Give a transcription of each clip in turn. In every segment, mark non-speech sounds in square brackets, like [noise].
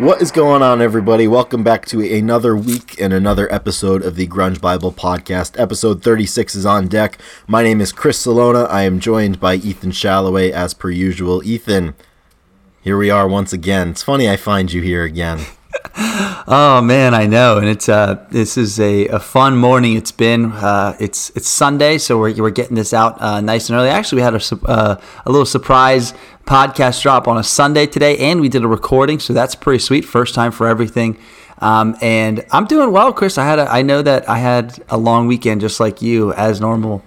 What is going on, everybody? Welcome back to another week and another episode of the Grunge Bible Podcast. Episode 36 is on deck. My name is Chris Salona. I am joined by Ethan Shalloway as per usual. Ethan, here we are once again. It's funny I find you here again. [laughs] oh man, I know, and it's uh, this is a, a fun morning. It's been uh, it's it's Sunday, so we're, we're getting this out uh, nice and early. Actually, we had a uh, a little surprise podcast drop on a Sunday today, and we did a recording, so that's pretty sweet. First time for everything. Um, and I'm doing well, Chris. I had a, I know that I had a long weekend just like you, as normal.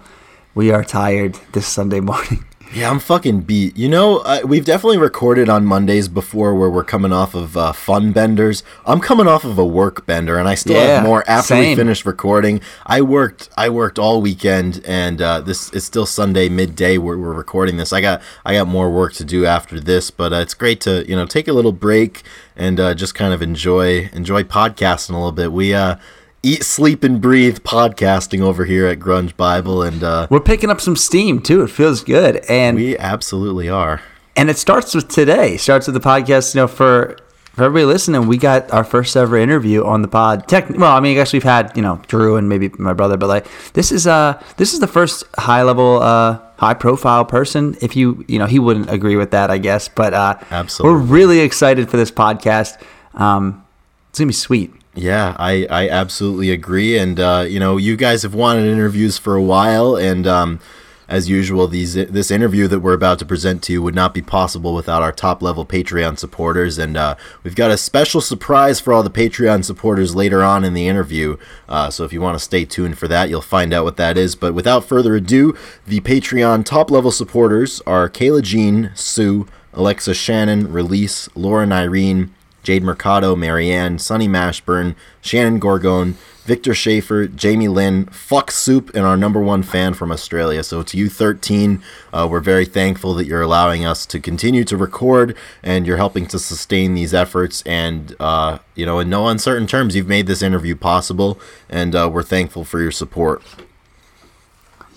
We are tired this Sunday [laughs] morning. Yeah, I'm fucking beat. You know, uh, we've definitely recorded on Mondays before where we're coming off of uh, fun benders. I'm coming off of a work bender, and I still yeah, have more after same. we finish recording. I worked, I worked all weekend, and uh, this is still Sunday midday where we're recording this. I got, I got more work to do after this, but uh, it's great to you know take a little break and uh, just kind of enjoy enjoy podcasting a little bit. We uh eat, sleep, and breathe podcasting over here at Grunge Bible, and uh, we're picking up some steam too. It feels good, and we absolutely are. And it starts with today. Starts with the podcast. You know, for for everybody listening, we got our first ever interview on the pod. Tech, well, I mean, I guess we've had you know Drew and maybe my brother, but like this is uh this is the first high level uh high profile person. If you you know he wouldn't agree with that, I guess, but uh, absolutely, we're really excited for this podcast. Um, it's gonna be sweet. Yeah, I, I absolutely agree. And, uh, you know, you guys have wanted interviews for a while. And um, as usual, these this interview that we're about to present to you would not be possible without our top level Patreon supporters. And uh, we've got a special surprise for all the Patreon supporters later on in the interview. Uh, so if you want to stay tuned for that, you'll find out what that is. But without further ado, the Patreon top level supporters are Kayla Jean, Sue, Alexa Shannon, Release, Lauren Irene, Jade Mercado, Marianne, Sunny Mashburn, Shannon Gorgon, Victor Schaefer, Jamie Lynn, Fuck Soup, and our number one fan from Australia. So to you, 13, uh, we're very thankful that you're allowing us to continue to record and you're helping to sustain these efforts. And, uh, you know, in no uncertain terms, you've made this interview possible, and uh, we're thankful for your support.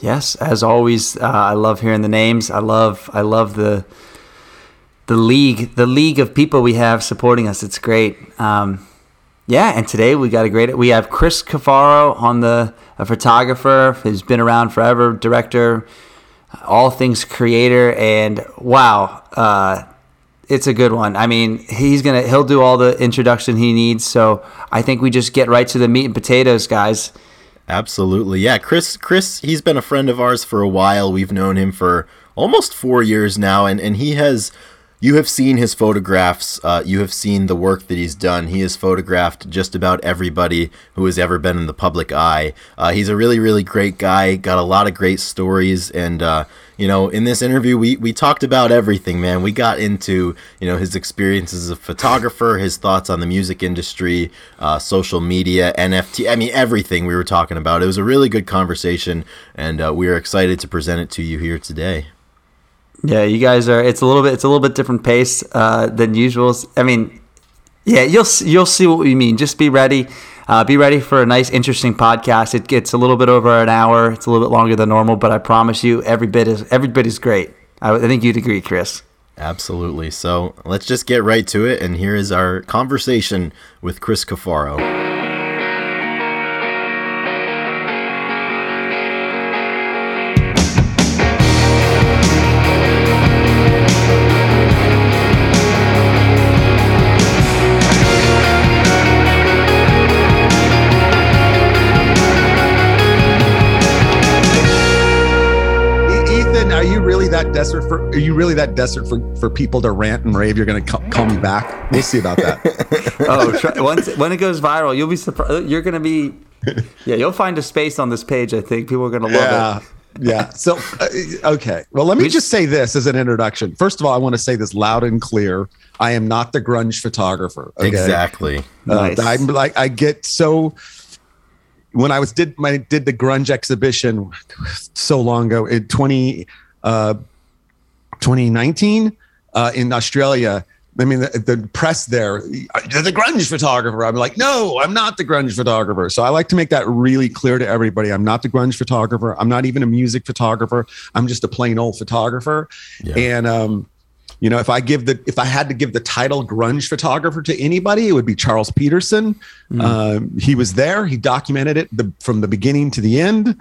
Yes, as always, uh, I love hearing the names. I love, I love the the league, the league of people we have supporting us. It's great. Um, yeah, and today we got a great. We have Chris Cuffaro on the a photographer who's been around forever, director, all things creator, and wow, uh, it's a good one. I mean, he's gonna he'll do all the introduction he needs. So I think we just get right to the meat and potatoes, guys. Absolutely, yeah. Chris, Chris, he's been a friend of ours for a while. We've known him for almost four years now, and and he has you have seen his photographs. Uh, you have seen the work that he's done. He has photographed just about everybody who has ever been in the public eye. Uh, he's a really, really great guy. Got a lot of great stories, and uh, you know, in this interview, we we talked about everything, man. We got into you know his experiences as a photographer, his thoughts on the music industry, uh, social media, NFT. I mean, everything we were talking about. It was a really good conversation, and uh, we are excited to present it to you here today. Yeah, you guys are. It's a little bit. It's a little bit different pace uh, than usual. I mean, yeah, you'll you'll see what we mean. Just be ready. Uh, be ready for a nice, interesting podcast. It gets a little bit over an hour. It's a little bit longer than normal, but I promise you, every bit is every bit is great. I, I think you'd agree, Chris. Absolutely. So let's just get right to it. And here is our conversation with Chris Cuffaro. Desperate for? Are you really that desperate for for people to rant and rave? You're going to call me back. We'll see about that. [laughs] oh, try, once when it goes viral, you'll be surprised. You're going to be. Yeah, you'll find a space on this page. I think people are going to love yeah. it yeah. So, uh, okay. Well, let me just say this as an introduction. First of all, I want to say this loud and clear. I am not the grunge photographer. Okay? Exactly. Uh, nice. I'm like, I get so. When I was did my did the grunge exhibition so long ago in twenty uh, 2019 uh, in Australia. I mean, the, the, press there, the grunge photographer. I'm like, no, I'm not the grunge photographer. So I like to make that really clear to everybody. I'm not the grunge photographer. I'm not even a music photographer. I'm just a plain old photographer. Yeah. And um, you know, if I give the if I had to give the title grunge photographer to anybody, it would be Charles Peterson. Mm. Um, he was there. He documented it the, from the beginning to the end.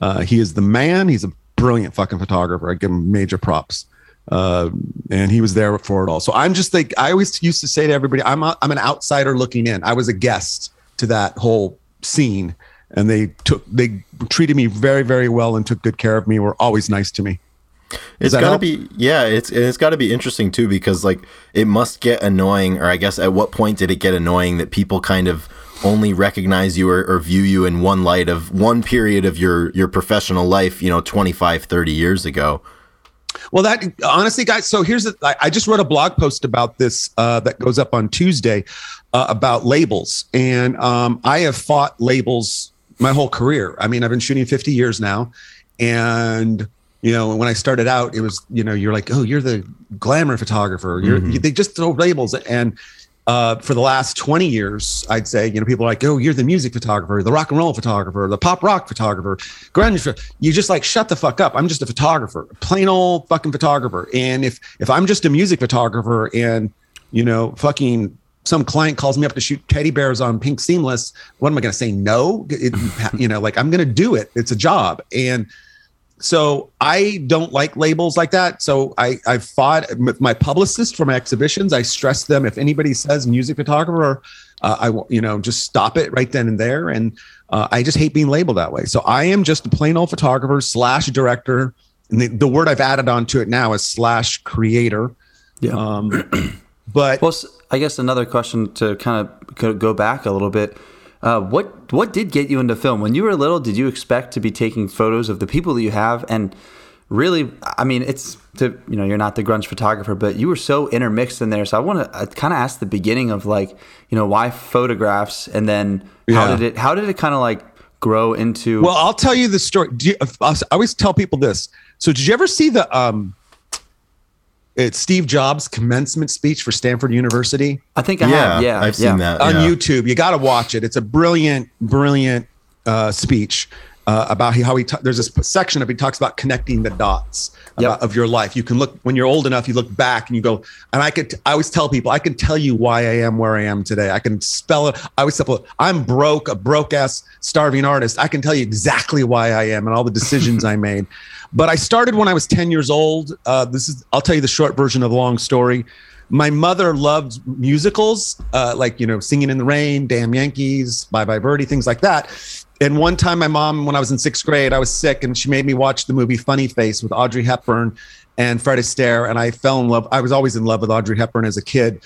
Uh, he is the man. He's a brilliant fucking photographer. I give him major props. Uh, and he was there for it all. So I'm just like I always used to say to everybody, I'm a, I'm an outsider looking in. I was a guest to that whole scene, and they took they treated me very very well and took good care of me. Were always nice to me. It's got to be yeah, it's it's got to be interesting too because like it must get annoying or I guess at what point did it get annoying that people kind of only recognize you or, or, view you in one light of one period of your your professional life, you know, 25 30 years ago. Well, that honestly, guys. So here's the, I, I just wrote a blog post about this uh, that goes up on Tuesday uh, about labels, and um, I have fought labels my whole career. I mean, I've been shooting 50 years now, and you know when i started out it was you know you're like oh you're the glamour photographer you're mm-hmm. they just throw labels and uh, for the last 20 years i'd say you know people are like oh you're the music photographer the rock and roll photographer the pop rock photographer grunge you just like shut the fuck up. I'm just a photographer plain old fucking photographer. And if if i'm just a music photographer and you know fucking some client calls me up to shoot teddy bears on pink seamless what am i going to say? No? It, you know like i'm going to do it. It's a job. And so I don't like labels like that. So I I fought with my publicist for my exhibitions. I stress them if anybody says music photographer, uh, I you know just stop it right then and there. And uh, I just hate being labeled that way. So I am just a plain old photographer slash director. And the, the word I've added onto it now is slash creator. Yeah. Um, but well, I guess another question to kind of go back a little bit uh, what what did get you into film when you were little? Did you expect to be taking photos of the people that you have? And really, I mean, it's to you know you're not the grunge photographer, but you were so intermixed in there. So I want to kind of ask the beginning of like you know why photographs, and then how did it how did it kind of like grow into? Well, I'll tell you the story. You, I always tell people this. So did you ever see the um it's Steve Jobs' commencement speech for Stanford University. I think I yeah, have. Yeah, I've seen that on yeah. YouTube. You got to watch it. It's a brilliant, brilliant uh, speech uh, about how he. Ta- there's this section of he talks about connecting the dots yep. of your life. You can look when you're old enough. You look back and you go. And I could. I always tell people I can tell you why I am where I am today. I can spell it. I always tell I'm broke, a broke ass starving artist. I can tell you exactly why I am and all the decisions [laughs] I made. But I started when I was 10 years old. Uh, this is, I'll tell you the short version of the long story. My mother loved musicals, uh, like, you know, Singing in the Rain, Damn Yankees, Bye Bye Birdie, things like that. And one time, my mom, when I was in sixth grade, I was sick and she made me watch the movie Funny Face with Audrey Hepburn and Fred Astaire. And I fell in love. I was always in love with Audrey Hepburn as a kid.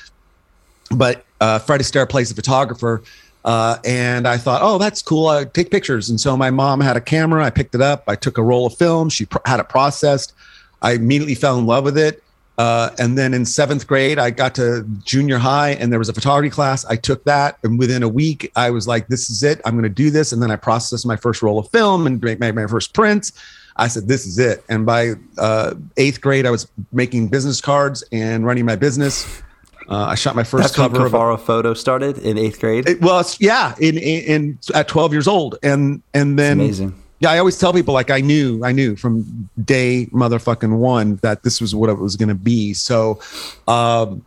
But uh, Fred Astaire plays a photographer uh, and I thought, oh, that's cool. I take pictures. And so my mom had a camera. I picked it up. I took a roll of film. She pr- had it processed. I immediately fell in love with it. Uh, and then in seventh grade, I got to junior high and there was a photography class. I took that. And within a week, I was like, this is it. I'm going to do this. And then I processed my first roll of film and make my first prints. I said, this is it. And by uh, eighth grade, I was making business cards and running my business. Uh, I shot my first That's cover. When Cuffaro photo started in eighth grade. It, well, yeah, in, in, in at twelve years old, and and then That's amazing. Yeah, I always tell people like I knew, I knew from day motherfucking one that this was what it was going to be. So, um,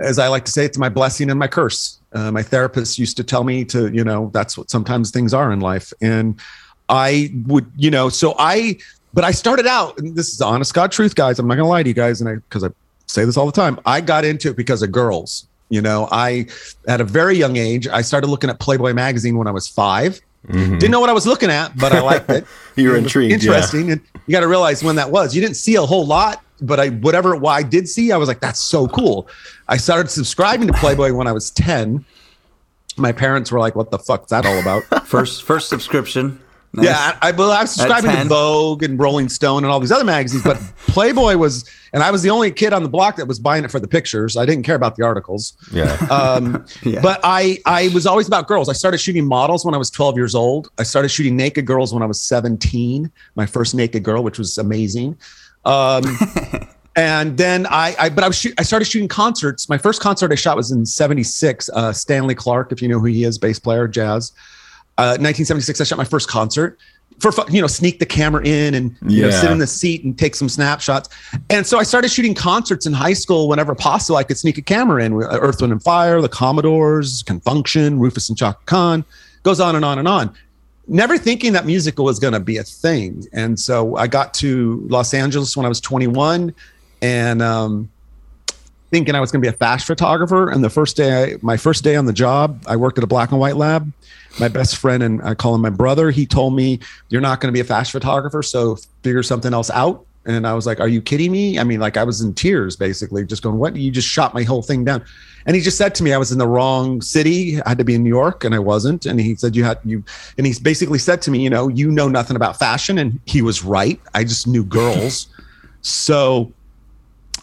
as I like to say, it's my blessing and my curse. Uh, my therapist used to tell me to, you know, that's what sometimes things are in life, and I would, you know, so I, but I started out, and this is honest God truth, guys. I'm not gonna lie to you guys, and I because I say this all the time. I got into it because of girls. You know, I at a very young age, I started looking at Playboy magazine when I was 5 mm-hmm. Didn't know what I was looking at, but I liked it. [laughs] you were intrigued. Interesting. Yeah. And you got to realize when that was. You didn't see a whole lot, but I whatever why I did see, I was like, that's so cool. I started subscribing to Playboy when I was 10. My parents were like, what the fuck's that all about? [laughs] first first subscription. Nice. Yeah, I, well, I was subscribing to Vogue and Rolling Stone and all these other magazines, but [laughs] Playboy was, and I was the only kid on the block that was buying it for the pictures. I didn't care about the articles. Yeah. Um, [laughs] yeah. But I, I was always about girls. I started shooting models when I was 12 years old. I started shooting naked girls when I was 17. My first naked girl, which was amazing. Um, [laughs] and then I, I, but I was, shoot, I started shooting concerts. My first concert I shot was in '76. Uh, Stanley Clarke, if you know who he is, bass player, jazz. 1976, uh, I shot my first concert. for fu- you know sneak the camera in and you know sit in the seat and take some snapshots. And so I started shooting concerts in high school whenever possible. I could sneak a camera in. with Earth, Wind and Fire, the Commodores, Con Funk Shun, Rufus and Chaka Khan, goes on and on and on. Never thinking that musical was going to be a thing. And so I got to Los Angeles when I was 21, and um, thinking I was going to be a fast photographer. And the first day, I, my first day on the job, I worked at a black and white lab. My best friend and I call him my brother. He told me, "You're not going to be a fast photographer, so figure something else out." And I was like, "Are you kidding me?" I mean, like I was in tears, basically, just going, "What? You just shot my whole thing down." And he just said to me, I was in the wrong city. I had to be in New York, and I wasn't. And he said, "You had you," and he basically said to me, "You know, you know nothing about fashion." And he was right. I just knew girls, so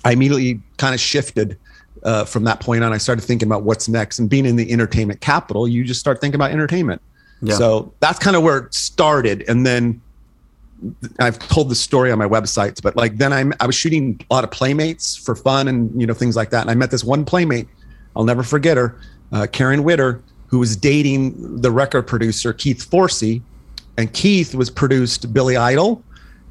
I immediately kind of shifted uh, from that point on. I started thinking about what's next, and being in the entertainment capital, you just start thinking about entertainment. Yeah. So that's kind of where it started, and then I've told the story on my websites. But like then I'm I was shooting a lot of playmates for fun and you know things like that, and I met this one playmate. I'll never forget her, uh, Karen Witter, who was dating the record producer Keith Forsey, and Keith was produced Billy Idol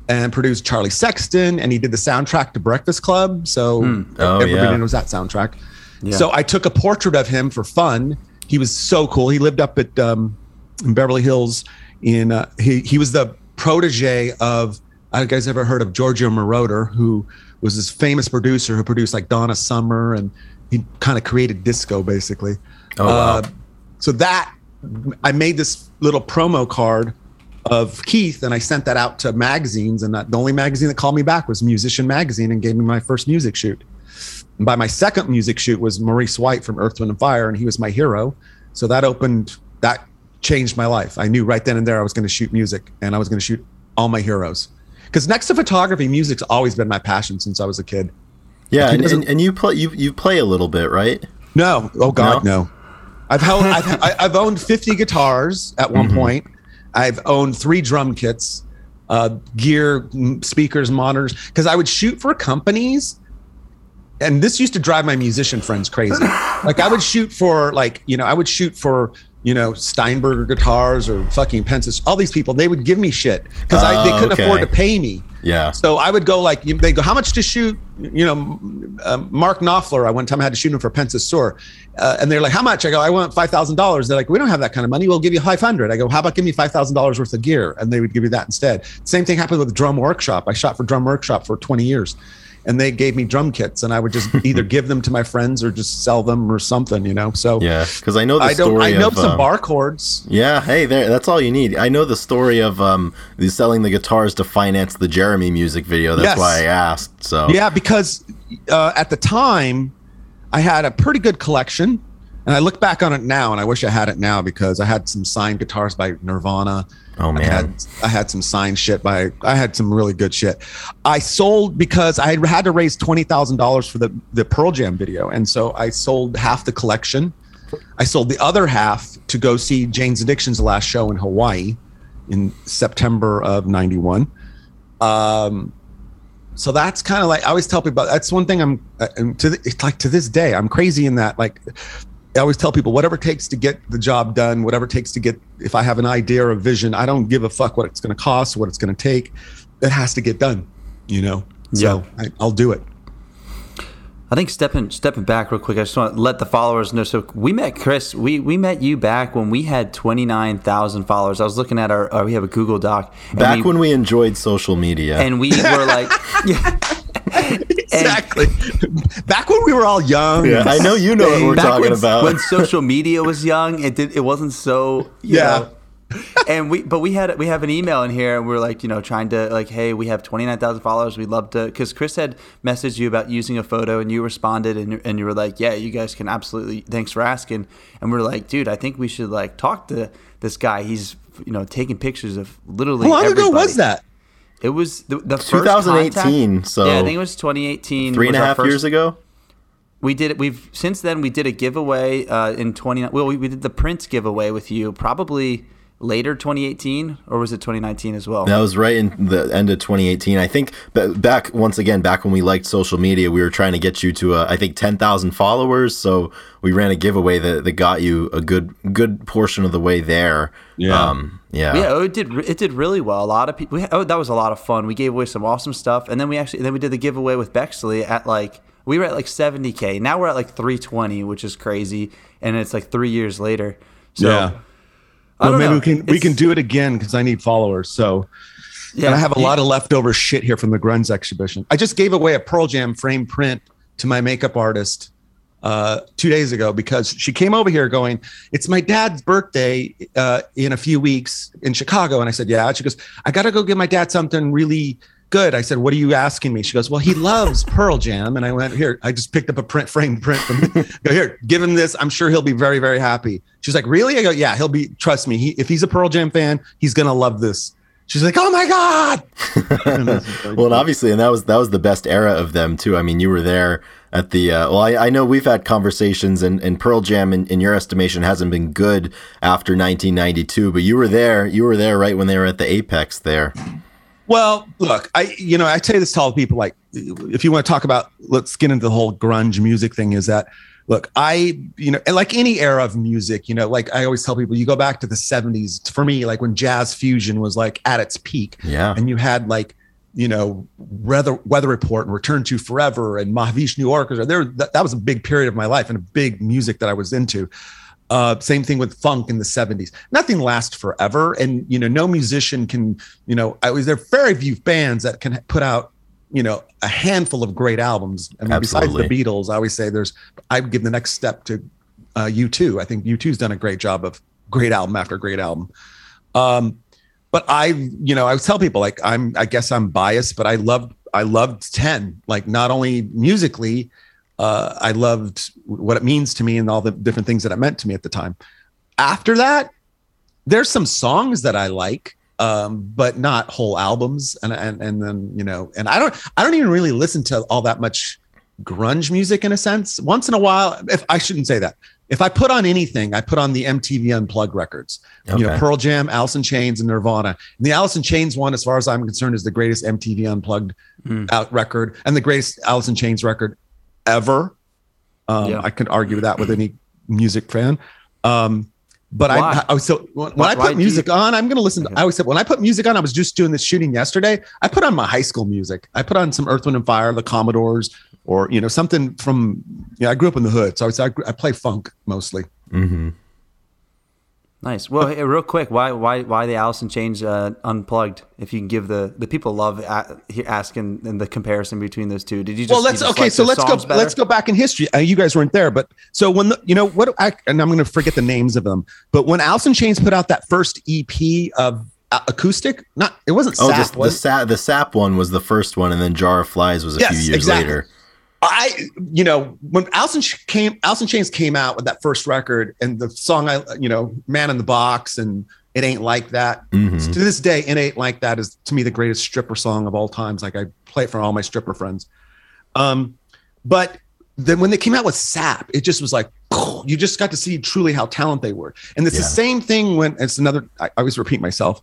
and produced Charlie Sexton, and he did the soundtrack to Breakfast Club. So Oh, everybody yeah. knows that soundtrack. Yeah. So I took a portrait of him for fun. He was so cool. He lived up at um, in Beverly Hills. In uh, he he was the protege of. I you guys ever heard of Giorgio Moroder, who was this famous producer who produced like Donna Summer, and he kind of created disco basically. Oh, wow. Uh, so that I made this little promo card of Keith, and I sent that out to magazines, and that, the only magazine that called me back was Musician Magazine, and gave me my first music shoot. And by my second music shoot was Maurice White from Earth, Wind and Fire, and he was my hero. So that opened, that changed my life. I knew right then and there I was going to shoot music, and I was going to shoot all my heroes. Because next to photography, music's always been my passion since I was a kid. Yeah, and, and, and you play you you play a little bit, right? No, oh God, no. I've held, I've, [laughs] I've owned 50 guitars at one mm-hmm. point. I've owned three drum kits, uh, gear, speakers, monitors, because I would shoot for companies. And this used to drive my musician friends crazy. like I would shoot for like, you know, I would shoot for, you know, Steinberger guitars or fucking Pensis. All these people, they would give me shit because I they Oh, couldn't okay. afford to pay me. Yeah. So I would go like they go, how much to shoot? You know, uh, Mark Knopfler. I one time I had to shoot him for Pensa-Suhr, uh, and they're like, how much? I go, I want five thousand dollars. They're like, we don't have that kind of money. We'll give you five hundred. I go, how about give me five thousand dollars worth of gear? And they would give me that instead. Same thing happened with Drum Workshop. I shot for Drum Workshop for twenty years. And they gave me drum kits, and I would just either [laughs] give them to my friends or just sell them or something, you know. So Yeah, because I know the I don't. story I know of, some um, bar chords. Yeah, hey, there. That's all you need. I know the story of um, the selling the guitars to finance the Jeremy music video. That's Yes. why I asked. So Yeah, because uh, at the time, I had a pretty good collection, and I look back on it now, and I wish I had it now because I had some signed guitars by Nirvana. Oh, I man. had, I had some signed shit by. I had some really good shit. I sold because I had to raise twenty thousand dollars for the the Pearl Jam video, and so I sold half the collection. I sold the other half to go see Jane's Addiction's last show in Hawaii in September of '91. Um, so that's kind of like I always tell people. That's one thing I'm uh, and to the, it's like to this day I'm crazy in that. Like I always tell people, whatever it takes to get the job done, whatever it takes to get. If I have an idea or a vision, I don't give a fuck what it's going to cost, what it's going to take. It has to get done. You know. So I, I'll do it. I think stepping stepping back real quick, I just want to let the followers know. So we met Chris. We we met you back when we had twenty nine thousand followers. I was looking at our. Uh, we have a Google Doc. back we, when we enjoyed social media. and we were like, [laughs] yeah, [laughs] Exactly. Back when we were all young. yeah, I know you know what we're talking when, about. when social media was young. It did. It wasn't so. you Yeah. know. and we, but we had we have an email in here, and we are like, you know, trying to like, hey, we have twenty nine thousand followers. We'd love to, because Chris had messaged you about using a photo, and you responded, and and you were like, yeah, you guys can absolutely. Thanks for asking. And we are like, dude, I think we should like talk to this guy. He's you know taking pictures of literally. How long ago was that? It was the, the first 2018, contact- so yeah, I think it was 2018. Three and a half first- years ago. we did it. We've since then we did a giveaway uh, in twenty. Well, we, we did the Prince giveaway with you. Probably later 2018 or was it 2019 as well? That was right in the end of 2018. I think back once again back when we liked social media, we were trying to get you to uh, I think 10,000 followers. So we ran a giveaway that, that got you a good good portion of the way there. Yeah. Um, yeah. Yeah. Oh, it did. It did really well. A lot of people. oh, that was a lot of fun. We gave away some awesome stuff, and then we actually then we did the giveaway with Bexley at like we were at like 70k. Now we're at like 320, which is crazy, and it's like three years later. So, yeah. I well, maybe know. we can it's, we can do it again because I need followers. So yeah, and I have a lot of leftover shit here from the Grunge exhibition. I just gave away a Pearl Jam frame print to my makeup artist uh, two days ago because she came over here going, "It's my dad's birthday uh, in a few weeks in Chicago," and I said, "Yeah." She goes, "I got to go get my dad something really." Good. I said, "What are you asking me?" She goes, "Well, he loves Pearl Jam," and I went, "Here." I just picked up a print frame print from. go here. Give him this. I'm sure he'll be very very happy. She's like, "Really?" I go, "Yeah, he'll be. Trust me. He, if he's a Pearl Jam fan, he's gonna love this." She's like, "Oh my god!" [laughs] well, and obviously, and that was that was the best era of them too. I mean, you were there at the. Uh, well, I, I know we've had conversations, and, and Pearl Jam, in, in your estimation, hasn't been good after 1992. But you were there. You were there right when they were at the apex there. Well, look, I you know I say this to all people like, if you want to talk about, let's get into the whole grunge music thing. Is that look, I you know, like any era of music, you know, like I always tell people, you go back to the '70s. For me, like when jazz fusion was like at its peak, yeah, and you had like you know weather weather report and return to forever and Mahavishnu Orchestra. There, that, that was a big period of my life and a big music that I was into. Uh, same thing with funk in the 70s. Nothing lasts forever. And, you know, no musician can, you know, I was there very few bands that can put out, you know, a handful of great albums. I mean, Absolutely. besides the Beatles, I always say there's, I would give the next step to uh, U2. I think U2's done a great job of great album after great album. Um, but I, you know, I tell people like I'm, I guess I'm biased, but I loved, I loved 10, like not only musically, uh, I loved what it means to me and all the different things that it meant to me at the time. After that, there's some songs that I like, um, but not whole albums. And and and then you know, and I don't I don't even really listen to all that much grunge music in a sense. Once in a while, if I shouldn't say that. If I put on anything, I put on the MTV Unplugged records. Okay. You know, Pearl Jam, Alice in Chains, and Nirvana. And the Alice in Chains one, as far as I'm concerned, is the greatest MTV Unplugged mm. out record and the greatest Alice in Chains record ever. Um, yeah. I could argue that with any music fan. Um, but I, I was so when, when I put music you, on, I'm going to listen. To, I always said when I put music on, I was just doing this shooting yesterday. I put on my high school music. I put on some Earth, Wind and Fire, the Commodores, or you know something from. You know, I grew up in the hood, so I, was, I, I play funk mostly. Mm-hmm. Nice. Well, hey, real quick, why why why the Alice in Chains uh, unplugged? If you can give the the people love a, asking and the comparison between those two. Did you just well? Let's just okay. Like so let's go. Better? Let's go back in history. Uh, you guys weren't there, but so when the, you know what? I, and I'm going to forget the names of them. But when Alice in Chains put out that first EP of uh, acoustic, not it wasn't. Oh, Sap, the, the sap the sap one was the first one, and then Jar of Flies was a yes, few years exactly. later. I, you know, when Allison came, Alice in Chains came out with that first record and the song, I, you know, Man in the Box and It Ain't Like That. Mm-hmm. To this day, It Ain't Like That is to me the greatest stripper song of all times. Like I play it for all my stripper friends. Um, but then when they came out with Sap, it just was like, you just got to see truly how talented they were. And it's yeah. the same thing when it's another, I always repeat myself.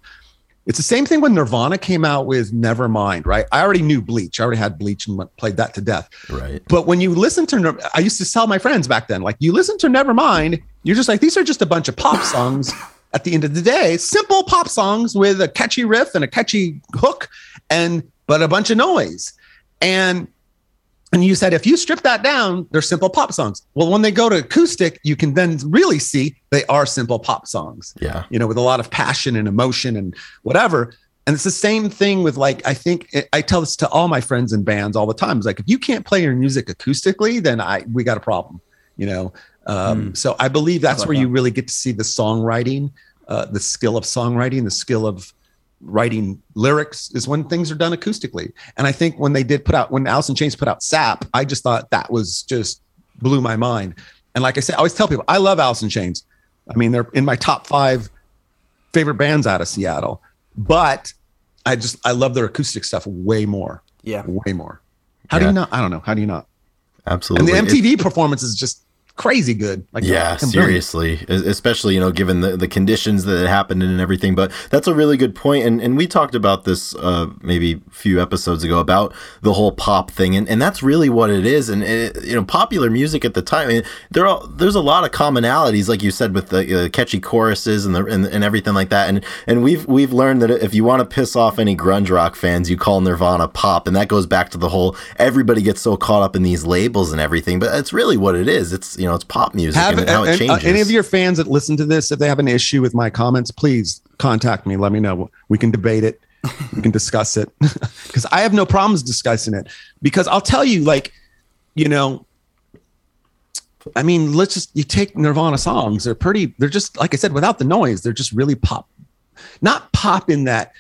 It's the same thing when Nirvana came out with Nevermind, right? I already knew Bleach. I already had Bleach and played that to death. Right. But when you listen to, I used to tell my friends back then, like, you listen to Nevermind, you're just like, these are just a bunch of pop songs at the end of the day, simple pop songs with a catchy riff and a catchy hook, and but a bunch of noise. And and you said if you strip that down, they're simple pop songs. Well, when they go to acoustic, you can then really see they are simple pop songs. Yeah. You know, with a lot of passion and emotion and whatever. And it's the same thing with like, I think I tell this to all my friends and bands all the time. It's like, if you can't play your music acoustically, then I, we got a problem, you know? Um, mm. So I believe that's I where that. you really get to see the songwriting, uh, the skill of songwriting, the skill of writing lyrics is when things are done acoustically. And I think when they did put out, when Alice in Chains put out Sap, I just thought that was just blew my mind. And like I said, I always tell people, I love Alice in Chains. I mean, they're in my top five favorite bands out of Seattle, but I just, I love their acoustic stuff way more. Yeah. Way more. How yeah. do you not? I don't know. How do you not? Absolutely. And the MTV performance is just crazy good. Like yeah, seriously, especially you know given the, the conditions that it happened and everything. But that's a really good point, and and we talked about this uh, maybe a few episodes ago about the whole pop thing, and, and that's really what it is. And it, you know, popular music at the time, I mean, there are there's a lot of commonalities, like you said, with the uh, catchy choruses and the and, and everything like that. And and we've we've learned that if you want to piss off any grunge rock fans, you call Nirvana pop, and that goes back to the whole everybody gets so caught up in these labels and everything, but it's really what it is. It's you know it's pop music have, and how it changes. Uh, any of your fans that listen to this, if they have an issue with my comments, please contact me. Let me know. We can debate it. we can discuss it [laughs] because I have no problems discussing it. Because I'll tell you, like, you know, I mean, let's just you take Nirvana songs. They're pretty. They're just like I said, without the noise. They're just really pop. Not pop in that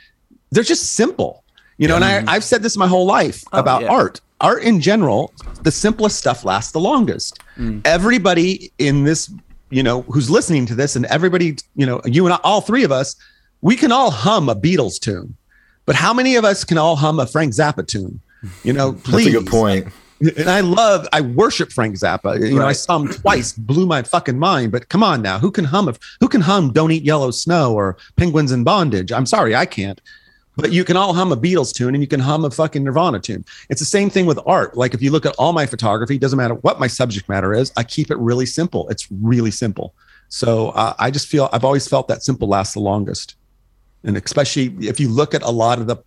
they're just simple. You know, and I, I've said this my whole life oh, about yeah. art art in general, the simplest stuff lasts the longest. Mm. Everybody in this, you know, who's listening to this, and everybody, you know, you and I, all three of us, we can all hum a Beatles tune, but how many of us can all hum a Frank Zappa tune? You know, please. [laughs] That's a good point. And I love, I worship Frank Zappa. You right. know, I saw him [clears throat] twice, blew my fucking mind. But come on now, who can hum? If, who can hum "Don't Eat Yellow Snow" or "Penguins in Bondage"? I'm sorry, I can't but you can all hum a Beatles tune and you can hum a fucking Nirvana tune. It's the same thing with art. Like if you look at all my photography, it doesn't matter what my subject matter is, I keep it really simple. It's really simple. So uh, I just feel I've always felt that simple lasts the longest. And especially if you look at a lot of the,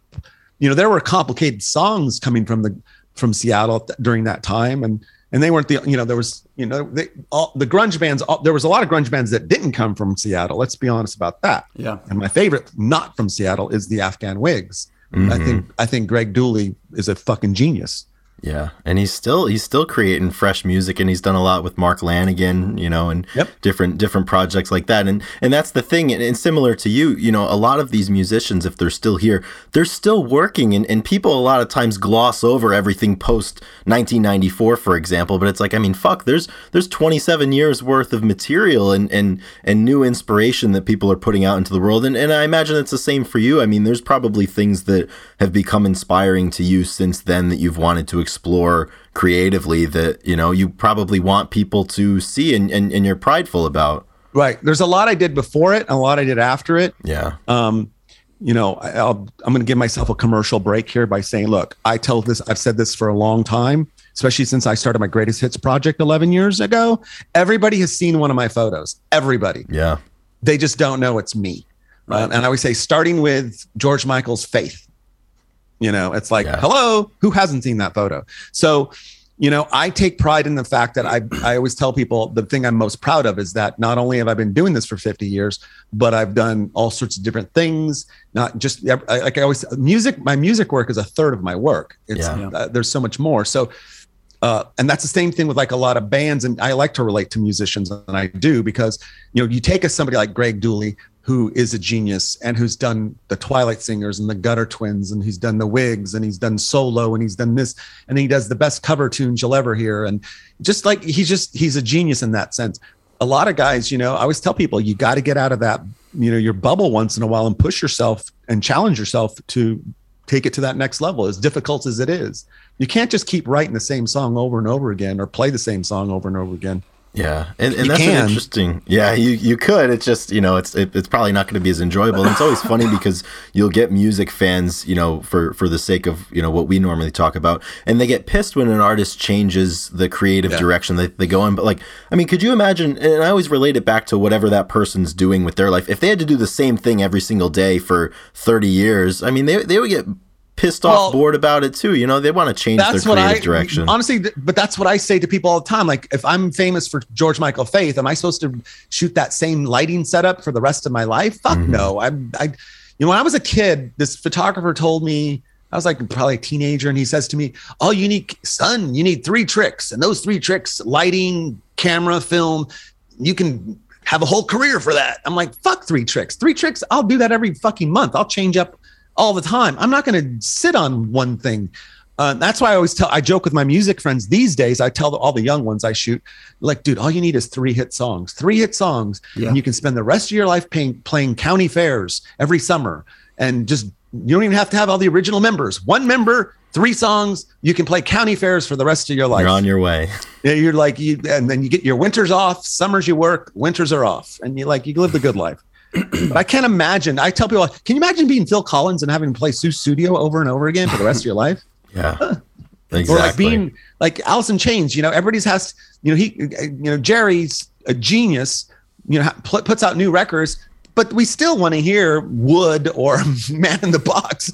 you know, there were complicated songs coming from the from Seattle during that time, and and they weren't the you know there was you know they, all, the grunge bands all, there was a lot of grunge bands that didn't come from Seattle let's be honest about that. Yeah. And my favorite not from Seattle is the Afghan Whigs mm-hmm. I think I think Greg Dulli is a fucking genius yeah, and he's still he's still creating fresh music, and he's done a lot with Mark Lanegan, you know, and yep. different different projects like that. And and that's the thing. And, and, similar to you, you know, a lot of these musicians, if they're still here, they're still working. And, and people a lot of times gloss over everything post 1994, for example. But it's like, I mean, fuck, there's there's 27 years worth of material and and and new inspiration that people are putting out into the world. And and I imagine it's the same for you. I mean, there's probably things that have become inspiring to you since then that you've wanted to explore creatively that you know you probably want people to see and, and, and you're prideful about. Right. There's a lot i did before it and a lot i did after it. Yeah. Um you know I'll, i'm going to give myself a commercial break here by saying look i tell this i've said this for a long time especially since i started my greatest hits project 11 years ago. Everybody has seen one of my photos. Everybody. Yeah. They just don't know it's me. Right. and i always say starting with george michael's faith you know, it's like, yeah. hello, who hasn't seen that photo? So, you know, I take pride in the fact that I I always tell people the thing I'm most proud of is that not only have I been doing this for 50 years, but I've done all sorts of different things. Not just like I always music. My music work is a third of my work. It's yeah. uh, there's so much more. So uh, and that's the same thing with like a lot of bands and i like to relate to musicians and i do because you know you take a somebody like greg dulli who is a genius and who's done the Twilight Singers and the Gutter Twins and he's done the Whigs and he's done solo and he's done this and he does the best cover tunes you'll ever hear and just like he's just he's a genius in that sense. A lot of guys, you know, I always tell people you got to get out of that, you know, your bubble once in a while and push yourself and challenge yourself to take it to that next level as difficult as it is. You can't just keep writing the same song over and over again or play the same song over and over again. Yeah, and, and that's interesting. Yeah, you, you could. It's just you know, it's it, it's probably not going to be as enjoyable. And it's always funny [laughs] because you'll get music fans, you know, for for the sake of you know what we normally talk about, and they get pissed when an artist changes the creative yeah. direction that they go in. But like, I mean, could you imagine? And I always relate it back to whatever that person's doing with their life. If they had to do the same thing every single day for thirty years, I mean, they they would get pissed well, off, bored about it too. You know, they want to change their creative I, direction. Honestly, but that's what I say to people all the time. Like, if I'm famous for George Michael Faith, am I supposed to shoot that same lighting setup for the rest of my life? Fuck mm-hmm. no. I, I, you know, when I was a kid, this photographer told me. I was like probably a teenager, and he says to me, "All you need, son, you need three tricks, and those three tricks: lighting, camera, film. You can have a whole career for that." I'm like, "Fuck three tricks. Three tricks. I'll do that every fucking month. I'll change up all the time. I'm not going to sit on one thing. Uh, that's why I always tell, I joke with my music friends these days. I tell all the young ones I shoot, like, dude, all you need is three hit songs, three hit songs. Yeah. And you can spend the rest of your life paying, playing county fairs every summer and just you don't even have to have all the original members. One member, three songs. You can play county fairs for the rest of your life. You're on your way. Yeah, you're like you, and then you get your winters off. Summers you work, winters are off, and you like you live the good life. But I can't imagine. I tell people, can you imagine being Phil Collins and having to play Sussudio over and over again for the rest of your life? Yeah. Exactly. Or like being like in Chains, you know, everybody's has, you know, he, you know, Jerry's a genius, you know, puts out new records, but we still want to hear Would or [laughs] Man in the Box.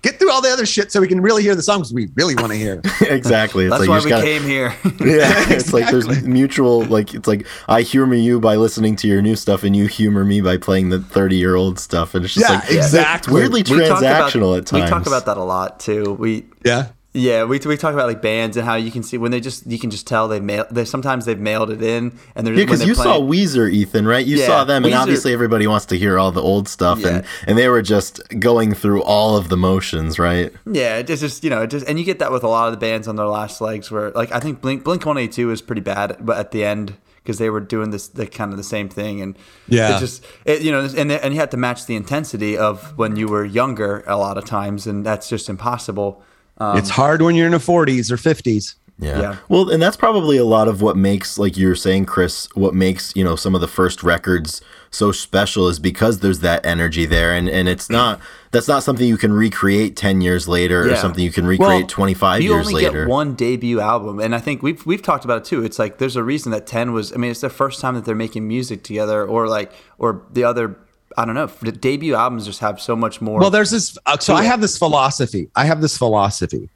Get through all the other shit so we can really hear the songs we really want to hear. [laughs] exactly. It's That's like why we gotta, came here. [laughs] yeah, exactly. it's like there's mutual. Like it's like I humor you by listening to your new stuff, and you humor me by playing the 30 year old stuff, and it's just yeah, like exactly. It's weirdly transactional about, at times. We talk about that a lot too. We yeah yeah, we, we talk about like bands and how you can see when they just you can just tell they mail they sometimes they've mailed it in and they're yeah because you playing, saw Weezer Ethan right? You yeah, saw them and Weezer, obviously everybody wants to hear all the old stuff yeah. and and they were just going through all of the motions right? Yeah it's just you know it just and you get that with a lot of the bands on their last legs where like I think Blink Blink One Eighty Two is pretty bad but at the end because they were doing this the kind of the same thing and yeah. it just it, you know and and you had to match the intensity of when you were younger a lot of times and that's just impossible um, it's hard when you're in the 40s or 50s. Yeah. yeah. Well, and that's probably a lot of what makes, like you were saying, Chris, what makes, you know, some of the first records so special is because there's that energy there. And, and it's not, that's not something you can recreate 10 years later yeah. or something you can recreate well, 25 years later. You only get one debut album. And I think we've, we've talked about it too. It's like, there's a reason that 10 was, I mean, it's the first time that they're making music together or like, or the other I don't know. The debut albums just have so much more. Well, there's this. Uh, so I have this philosophy. I have this philosophy.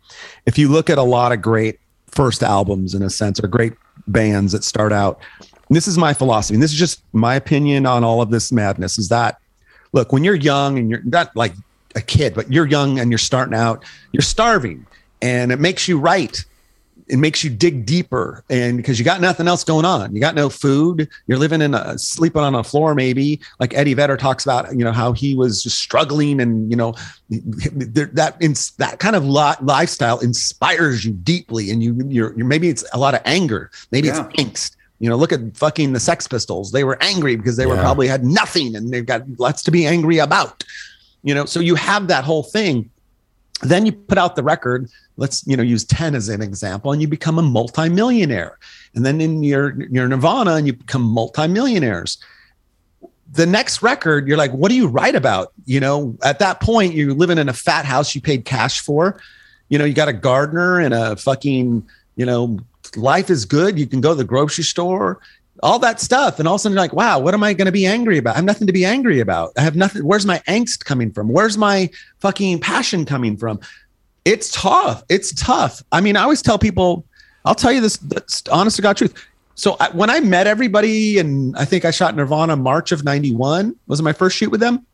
If you look at a lot of great first albums, in a sense, or great bands that start out, this is my philosophy. And this is just my opinion on all of this madness. Is that look when you're young and you're not like a kid, but you're young and you're starting out, you're starving, and it makes you write it makes you dig deeper and because you got nothing else going on you got no food you're living in a sleeping on a floor maybe like eddie vedder talks about you know how he was just struggling and you know that in, that kind of lifestyle inspires you deeply and you you're, you're maybe it's a lot of anger maybe yeah. it's angst you know, look at fucking the Sex Pistols. They were angry because they yeah. were probably had nothing and they've got lots to be angry about. You know, so you have that whole thing. Then you put out the record let's you know use 10 as an example and you become a multimillionaire. And then in your your nirvana and you become multimillionaires. The next record you're like what do you write about? You know at that point you're living in a fat house you paid cash for. You know you got a gardener and a fucking you know life is good. You can go to the grocery store all that stuff and all of a sudden like wow what am i going to be angry about i have nothing to be angry about i have nothing where's my angst coming from where's my fucking passion coming from it's tough. It's tough. I mean, I always tell people, I'll tell you this, this honest to God truth. So I, when I met everybody, and I think I shot Nirvana March of '91 was my first shoot with them.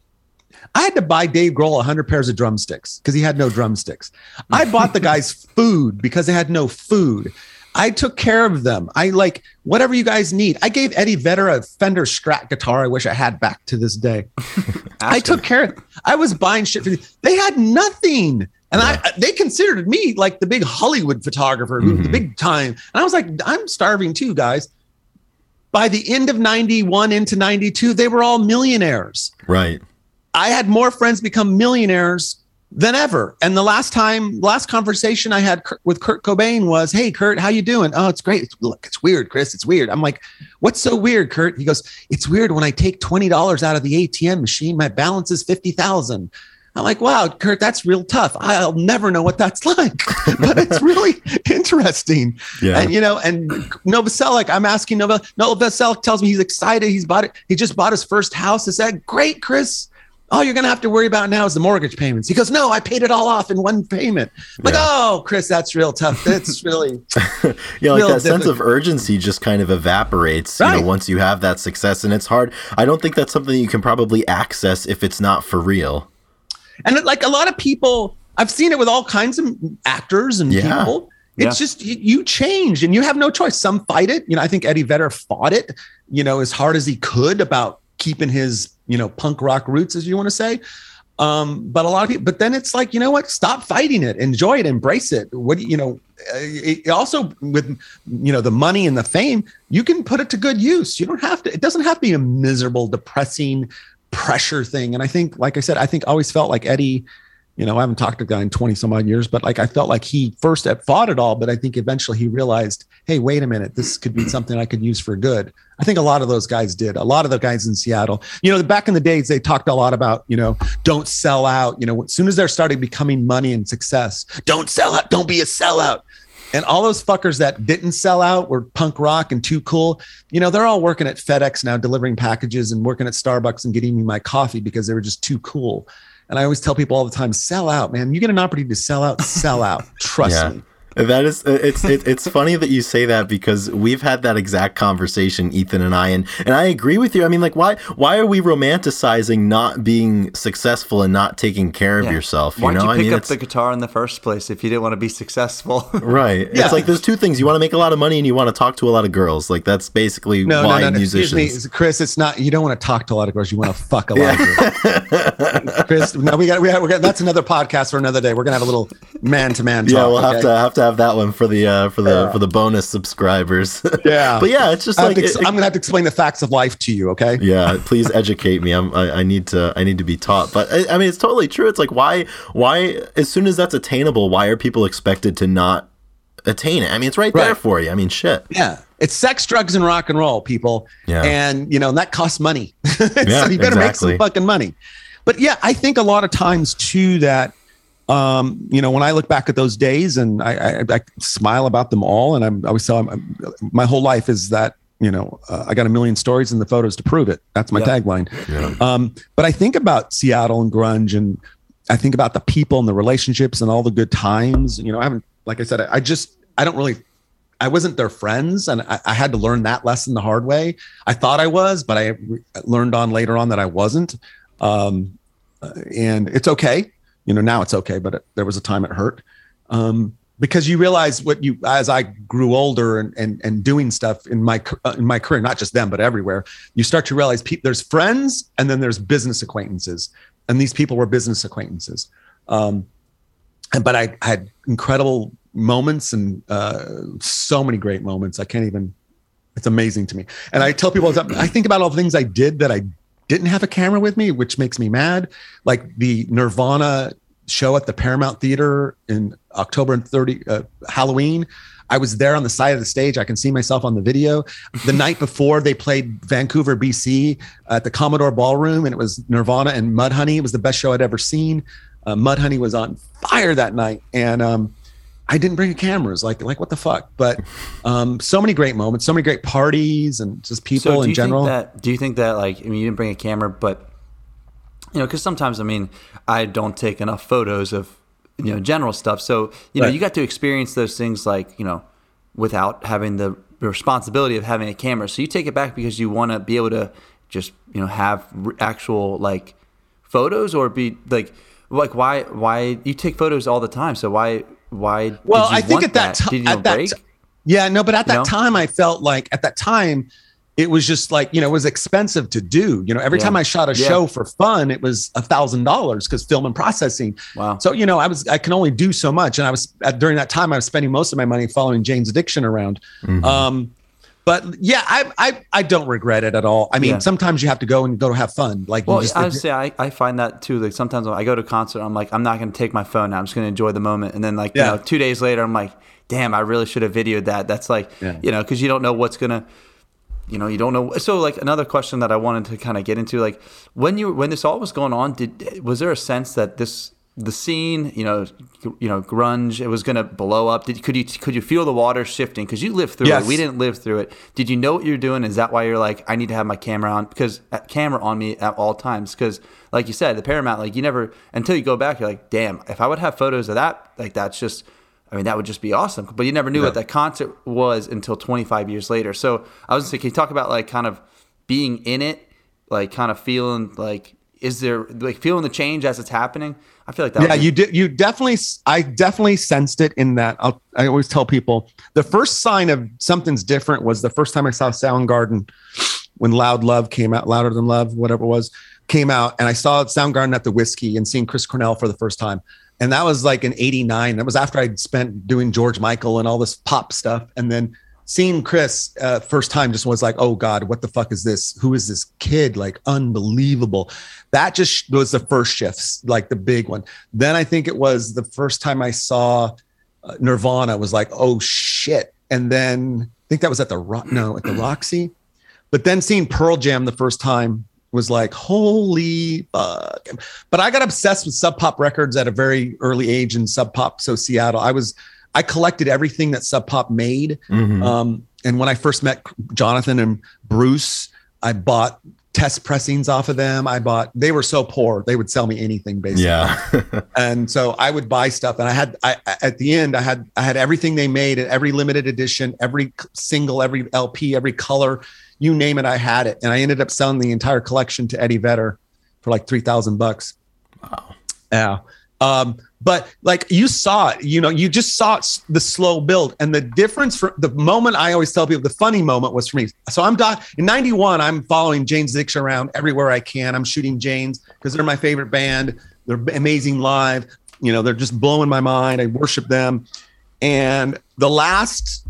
I had to buy Dave Grohl 100 pairs of drumsticks because he had no drumsticks. I bought the guys food because they had no food. I took care of them. I like whatever you guys need. I gave Eddie Vedder a Fender Strat guitar. I wish I had back to this day. [laughs] I took care of. I was buying shit for. They had nothing. And yeah. I, they considered me like the big Hollywood photographer, mm-hmm. the big time. And I was like, I'm starving too, guys. By the end of 91 into 92, they were all millionaires. Right. I had more friends become millionaires than ever. And the last time, last conversation I had with Kurt Cobain was, "Hey, Kurt, how you doing? Oh, it's great. It's, look, it's weird, Chris. It's weird." I'm like, "What's so weird, Kurt?" He goes, "It's weird when I take twenty dollars out of the ATM machine, my balance is fifty thousand. I'm like, wow, Kurt, that's real tough. I'll never know what that's [laughs] like, but it's really [laughs] interesting. Yeah. And you know, and Novoselic, I'm asking Nova, Novoselic tells me he's excited. He's bought it. He just bought his first house. I said, great, Chris. All you're going to have to worry about now is the mortgage payments. He goes, no, I paid it all off in one payment. I'm like, oh, Krist, that's real tough. That's [laughs] really, [laughs] yeah, like that difficult. sense of urgency just kind of evaporates, right. you know, once you have that success. And it's hard. I don't think that's something you can probably access if it's not for real. And like a lot of people, I've seen it with all kinds of actors and yeah. people. It's yeah. just you change and you have no choice. Some fight it. You know, I think Eddie Vedder fought it, you know, as hard as he could about keeping his, you know, punk rock roots, as you want to say. Um, but a lot of people, but then it's like, you know what? Stop fighting it, enjoy it, embrace it. What you know, it also with you know the money and the fame, you can put it to good use. You don't have to. It doesn't have to be a miserable, depressing, pressure thing. And I think, like I said, I think always felt like Eddie you know, I haven't talked to a guy in 20 some odd years, but like I felt like he first at fought it all, but I think eventually he realized, hey, wait a minute, this could be something I could use for good. I think a lot of those guys did. A lot of the guys in Seattle, you know, back in the days, they talked a lot about, you know, don't sell out. You know, as soon as they're starting becoming money and success, don't sell out, don't be a sellout. And all those fuckers that didn't sell out were punk rock and too cool. You know, they're all working at FedEx now, delivering packages and working at Starbucks and getting me my coffee because they were just too cool. And I always tell people all the time, sell out, man. You get an opportunity to sell out, sell out. [laughs] Trust yeah. me. That is, uh, it's it, it's funny that you say that because we've had that exact conversation, Ethan and I, and and I agree with you. I mean, like, why why are we romanticizing not being successful and not taking care of yourself? You Why'd know, you pick I mean, up the guitar in the first place if you didn't want to be successful? [laughs] right. Yeah. It's like there's two things: you want to make a lot of money and you want to talk to a lot of girls. Like that's basically no, why no, no, musicians. Excuse me, Chris. It's not. You don't want to talk to a lot of girls. You want to fuck a lot of girls. Chris, no, we got we got, we got that's another podcast for another day. We're gonna have a little man to man. Yeah, we'll okay? have to have to have that one for the uh, for the yeah. for the bonus subscribers. [laughs] Yeah, but yeah, it's just like ex- I'm gonna have to explain the facts of life to you. Okay. Yeah, [laughs] please educate me. I'm I, I need to I need to be taught. But I, I mean, it's totally true. It's like why why as soon as that's attainable, why are people expected to not attain it? I mean, it's right, right. there for you. I mean, shit. Yeah. It's sex, drugs, and rock and roll, people. Yeah. And you know, and that costs money. [laughs] so yeah, you better exactly. make some fucking money. But yeah, I think a lot of times too that um, you know, when I look back at those days and I, I, I smile about them all, and I'm, I always tell them my whole life is that you know uh, I got a million stories and the photos to prove it. That's my yep. tagline. Yeah. Um, but I think about Seattle and grunge, and I think about the people and the relationships and all the good times. You know, I haven't, like I said, I, I just I don't really. I wasn't their friends, and I, I, had to learn that lesson the hard way. I thought I was, but I learned on later on that I wasn't. Um, uh, and it's okay you know now it's okay but it, there was a time it hurt. Um, because you realize what you as i grew older and and, and doing stuff in my uh, in my career not just them but everywhere you start to realize pe- there's friends and then there's business acquaintances. And these people were business acquaintances. Um, and but i, had incredible moments and uh, so many great moments. I can't even it's amazing to me. And i tell people i think about all the things i did that i didn't have a camera with me, which makes me mad. Like the Nirvana show at the Paramount Theater in October and 30 uh, Halloween. I was there on the side of the stage. I can see myself on the video. The [laughs] night before, they played Vancouver, BC at the Commodore Ballroom, and it was Nirvana and Mudhoney. It was the best show I'd ever seen. Uh, Mudhoney was on fire that night, and um, I didn't bring a cameras. Like, like what the fuck? But um, so many great moments, so many great parties, and just people so in general. That, do you think that, like, I mean, you didn't bring a camera, but you know, because sometimes, I mean, I don't take enough photos of you know general stuff. So you know, right. you got to experience those things, like you know, without having the responsibility of having a camera. So you take it back because you want to be able to just you know have actual like photos or be like like why why you take photos all the time so why why? Well, I think at that, time, at that, t- yeah, no, but at that time, I felt like at that time, it was just like you know it was expensive to do you know every yeah. time i shot a yeah. show for fun it was a thousand dollars because film and processing wow so you know i was i can only do so much and i was at, during that time i was spending most of my money following jane's addiction around mm-hmm. um but yeah, I, I I don't regret it at all. I mean, yeah. sometimes you have to go and go to have fun. Like, well, just, I I, I find that too. Like sometimes when I go to a concert, I'm like, I'm not going to take my phone. Now. I'm just going to enjoy the moment. And then like, yeah. you know, two days later, I'm like, damn, I really should have videoed that. That's like, yeah. you know, because you don't know what's gonna, you know, you don't know. So like another question that I wanted to kind of get into, like when you when this all was going on, did was there a sense that this the scene, you know, you know, grunge, it was going to blow up. Did could you could you feel the water shifting because you lived through yes. it? We didn't live through it. Did you know what you're doing? Is that why you're like, I need to have my camera on because uh, camera on me at all times? Because like you said, the Paramount, like you never until you go back, you're like, damn, if I would have photos of that, like that's just. I mean, that would just be awesome. But you never knew yeah. what that concert was until 25 years later. So I was thinking, can you talk about like kind of being in it, like kind of feeling like, is there like feeling the change as it's happening? I feel like that. Yeah, you did. You definitely. I definitely sensed it in that. I'll, I always tell people the first sign of something's different was the first time I saw Soundgarden when Loud Love came out, Louder Than Love, whatever it was, came out, and I saw Soundgarden at the Whisky and seeing Chris Cornell for the first time, and that was like in '89. That was after I'd spent doing George Michael and all this pop stuff, and then seeing Chris uh, first time just was like, oh God, what the fuck is this? Who is this kid? Like unbelievable. That just was the first shifts, like the big one. Then I think it was the first time I saw uh, Nirvana was like, oh shit. And then I think that was at the Rock, no, at the [clears throat] Roxy. But then seeing Pearl Jam the first time was like, holy fuck. But I got obsessed with Sub Pop records at a very early age in Sub Pop. So Seattle, I was I collected everything that Sub Pop made. Mm-hmm. Um, and when I first met Jonathan and Bruce, I bought test pressings off of them. I bought, they were so poor, they would sell me anything basically. Yeah. [laughs] and so I would buy stuff. And I had, I, at the end, I had, I had everything they made, and every limited edition, every single, every LP, every color, you name it, I had it. And I ended up selling the entire collection to Eddie Vedder for like 3000 bucks. Wow. Yeah. Um, but like you saw it, you know, you just saw the slow build and the difference for the moment I always tell people the funny moment was for me. So I'm in 91, I'm following Jane's Addiction around everywhere I can. I'm shooting Jane's because they're my favorite band. They're amazing live. You know, they're just blowing my mind. I worship them. And the last,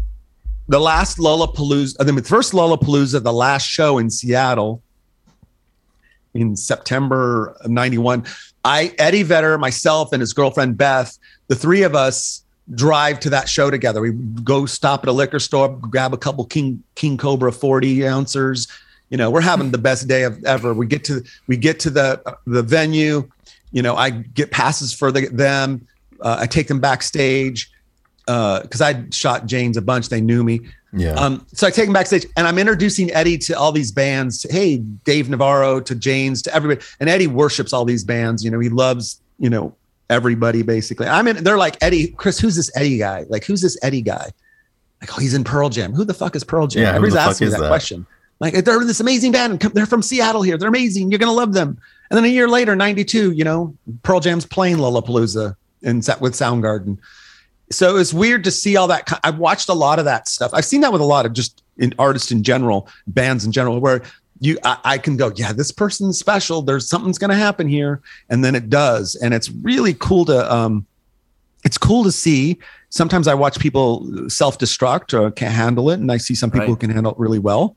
the last Lollapalooza, the first Lollapalooza, the last show in Seattle in September of 91 I Eddie Vedder, myself, and his girlfriend Beth, the three of us drive to that show together. We go stop at a liquor store, grab a couple King King Cobra 40 ounces. You know, we're having the best day of ever. We get to we get to the the venue. You know, I get passes for the, them. Uh, I take them backstage because uh, I shot Jane's a bunch. They knew me. Yeah. Um, so I take him backstage and I'm introducing Eddie to all these bands. Hey, Dave Navarro to Jane's to everybody. And Eddie worships all these bands. You know, he loves, you know, everybody basically. I'm in, they're like, Eddie, Chris, who's this Eddie guy? Like, who's this Eddie guy? Like, oh, he's in Pearl Jam. Who the fuck is Pearl Jam? Yeah, Everybody's asking me that, that, question. Like, they're this amazing band. They're from Seattle here. They're amazing. You're going to love them. And then a year later, 92, you know, Pearl Jam's playing Lollapalooza and set with Soundgarden so it's weird to see all that. I've watched a lot of that stuff. I've seen that with a lot of just in artists in general, bands in general, where you I, I can go, yeah, this person's special. There's something's going to happen here, and then it does, and it's really cool to um, it's cool to see. Sometimes I watch people self destruct or can't handle it, and I see some people right. who can handle it really well.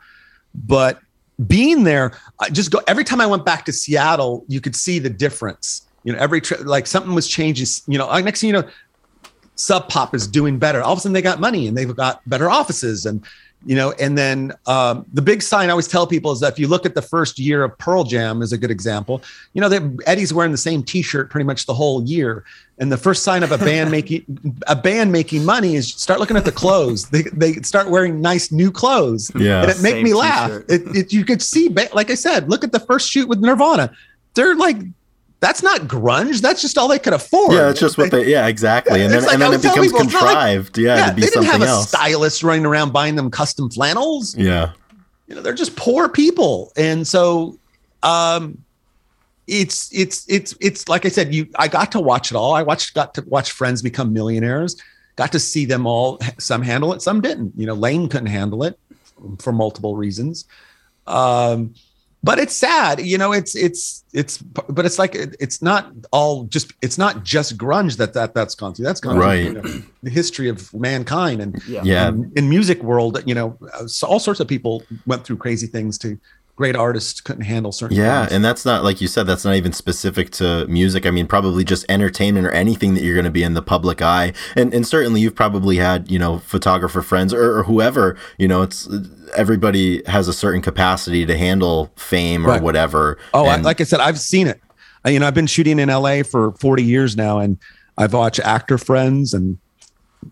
But being there, I just go every time I went back to Seattle, you could see the difference. You know, every trip, like something was changing. You know, next thing you know, Sub Pop is doing better. All of a sudden, they got money and they've got better offices, and you know. And then um, the big sign I always tell people is that if you look at the first year of Pearl Jam, is a good example. You know, that Eddie's wearing the same T-shirt pretty much the whole year, and the first sign of a band [laughs] making a band making money is start looking at the clothes. They they start wearing nice new clothes. Yeah, and it make me laugh. It, it, you could see, like I said, look at the first shoot with Nirvana. They're like that's not grunge. That's just all they could afford. Yeah, it's just what they. Yeah, exactly. And then, like, and then it becomes people, contrived. Like, yeah, yeah, to be they didn't have a else. stylist running around buying them custom flannels. Yeah, you know, they're just poor people, and so, um, it's it's it's it's like I said. You, I got to watch it all. I watched, got to watch friends become millionaires. Got to see them all. Some handle it, some didn't. You know, Lane couldn't handle it for multiple reasons. Um, but it's sad you know it's it's it's but it's like it's not all just it's not just grunge that that that's gone through. That's gone right. through, you know, the history of mankind and yeah, yeah. In, in music world you know all sorts of people went through crazy things to great artists couldn't handle certain yeah things. and that's not like you said that's not even specific to music. I mean probably just entertainment or anything that you're going to be in the public eye. And and certainly you've probably had you know photographer friends or, or whoever you know it's everybody has a certain capacity to handle fame or right. whatever oh and, I, like i said i've seen it I, you know i've been shooting in la for 40 years now and i've watched actor friends and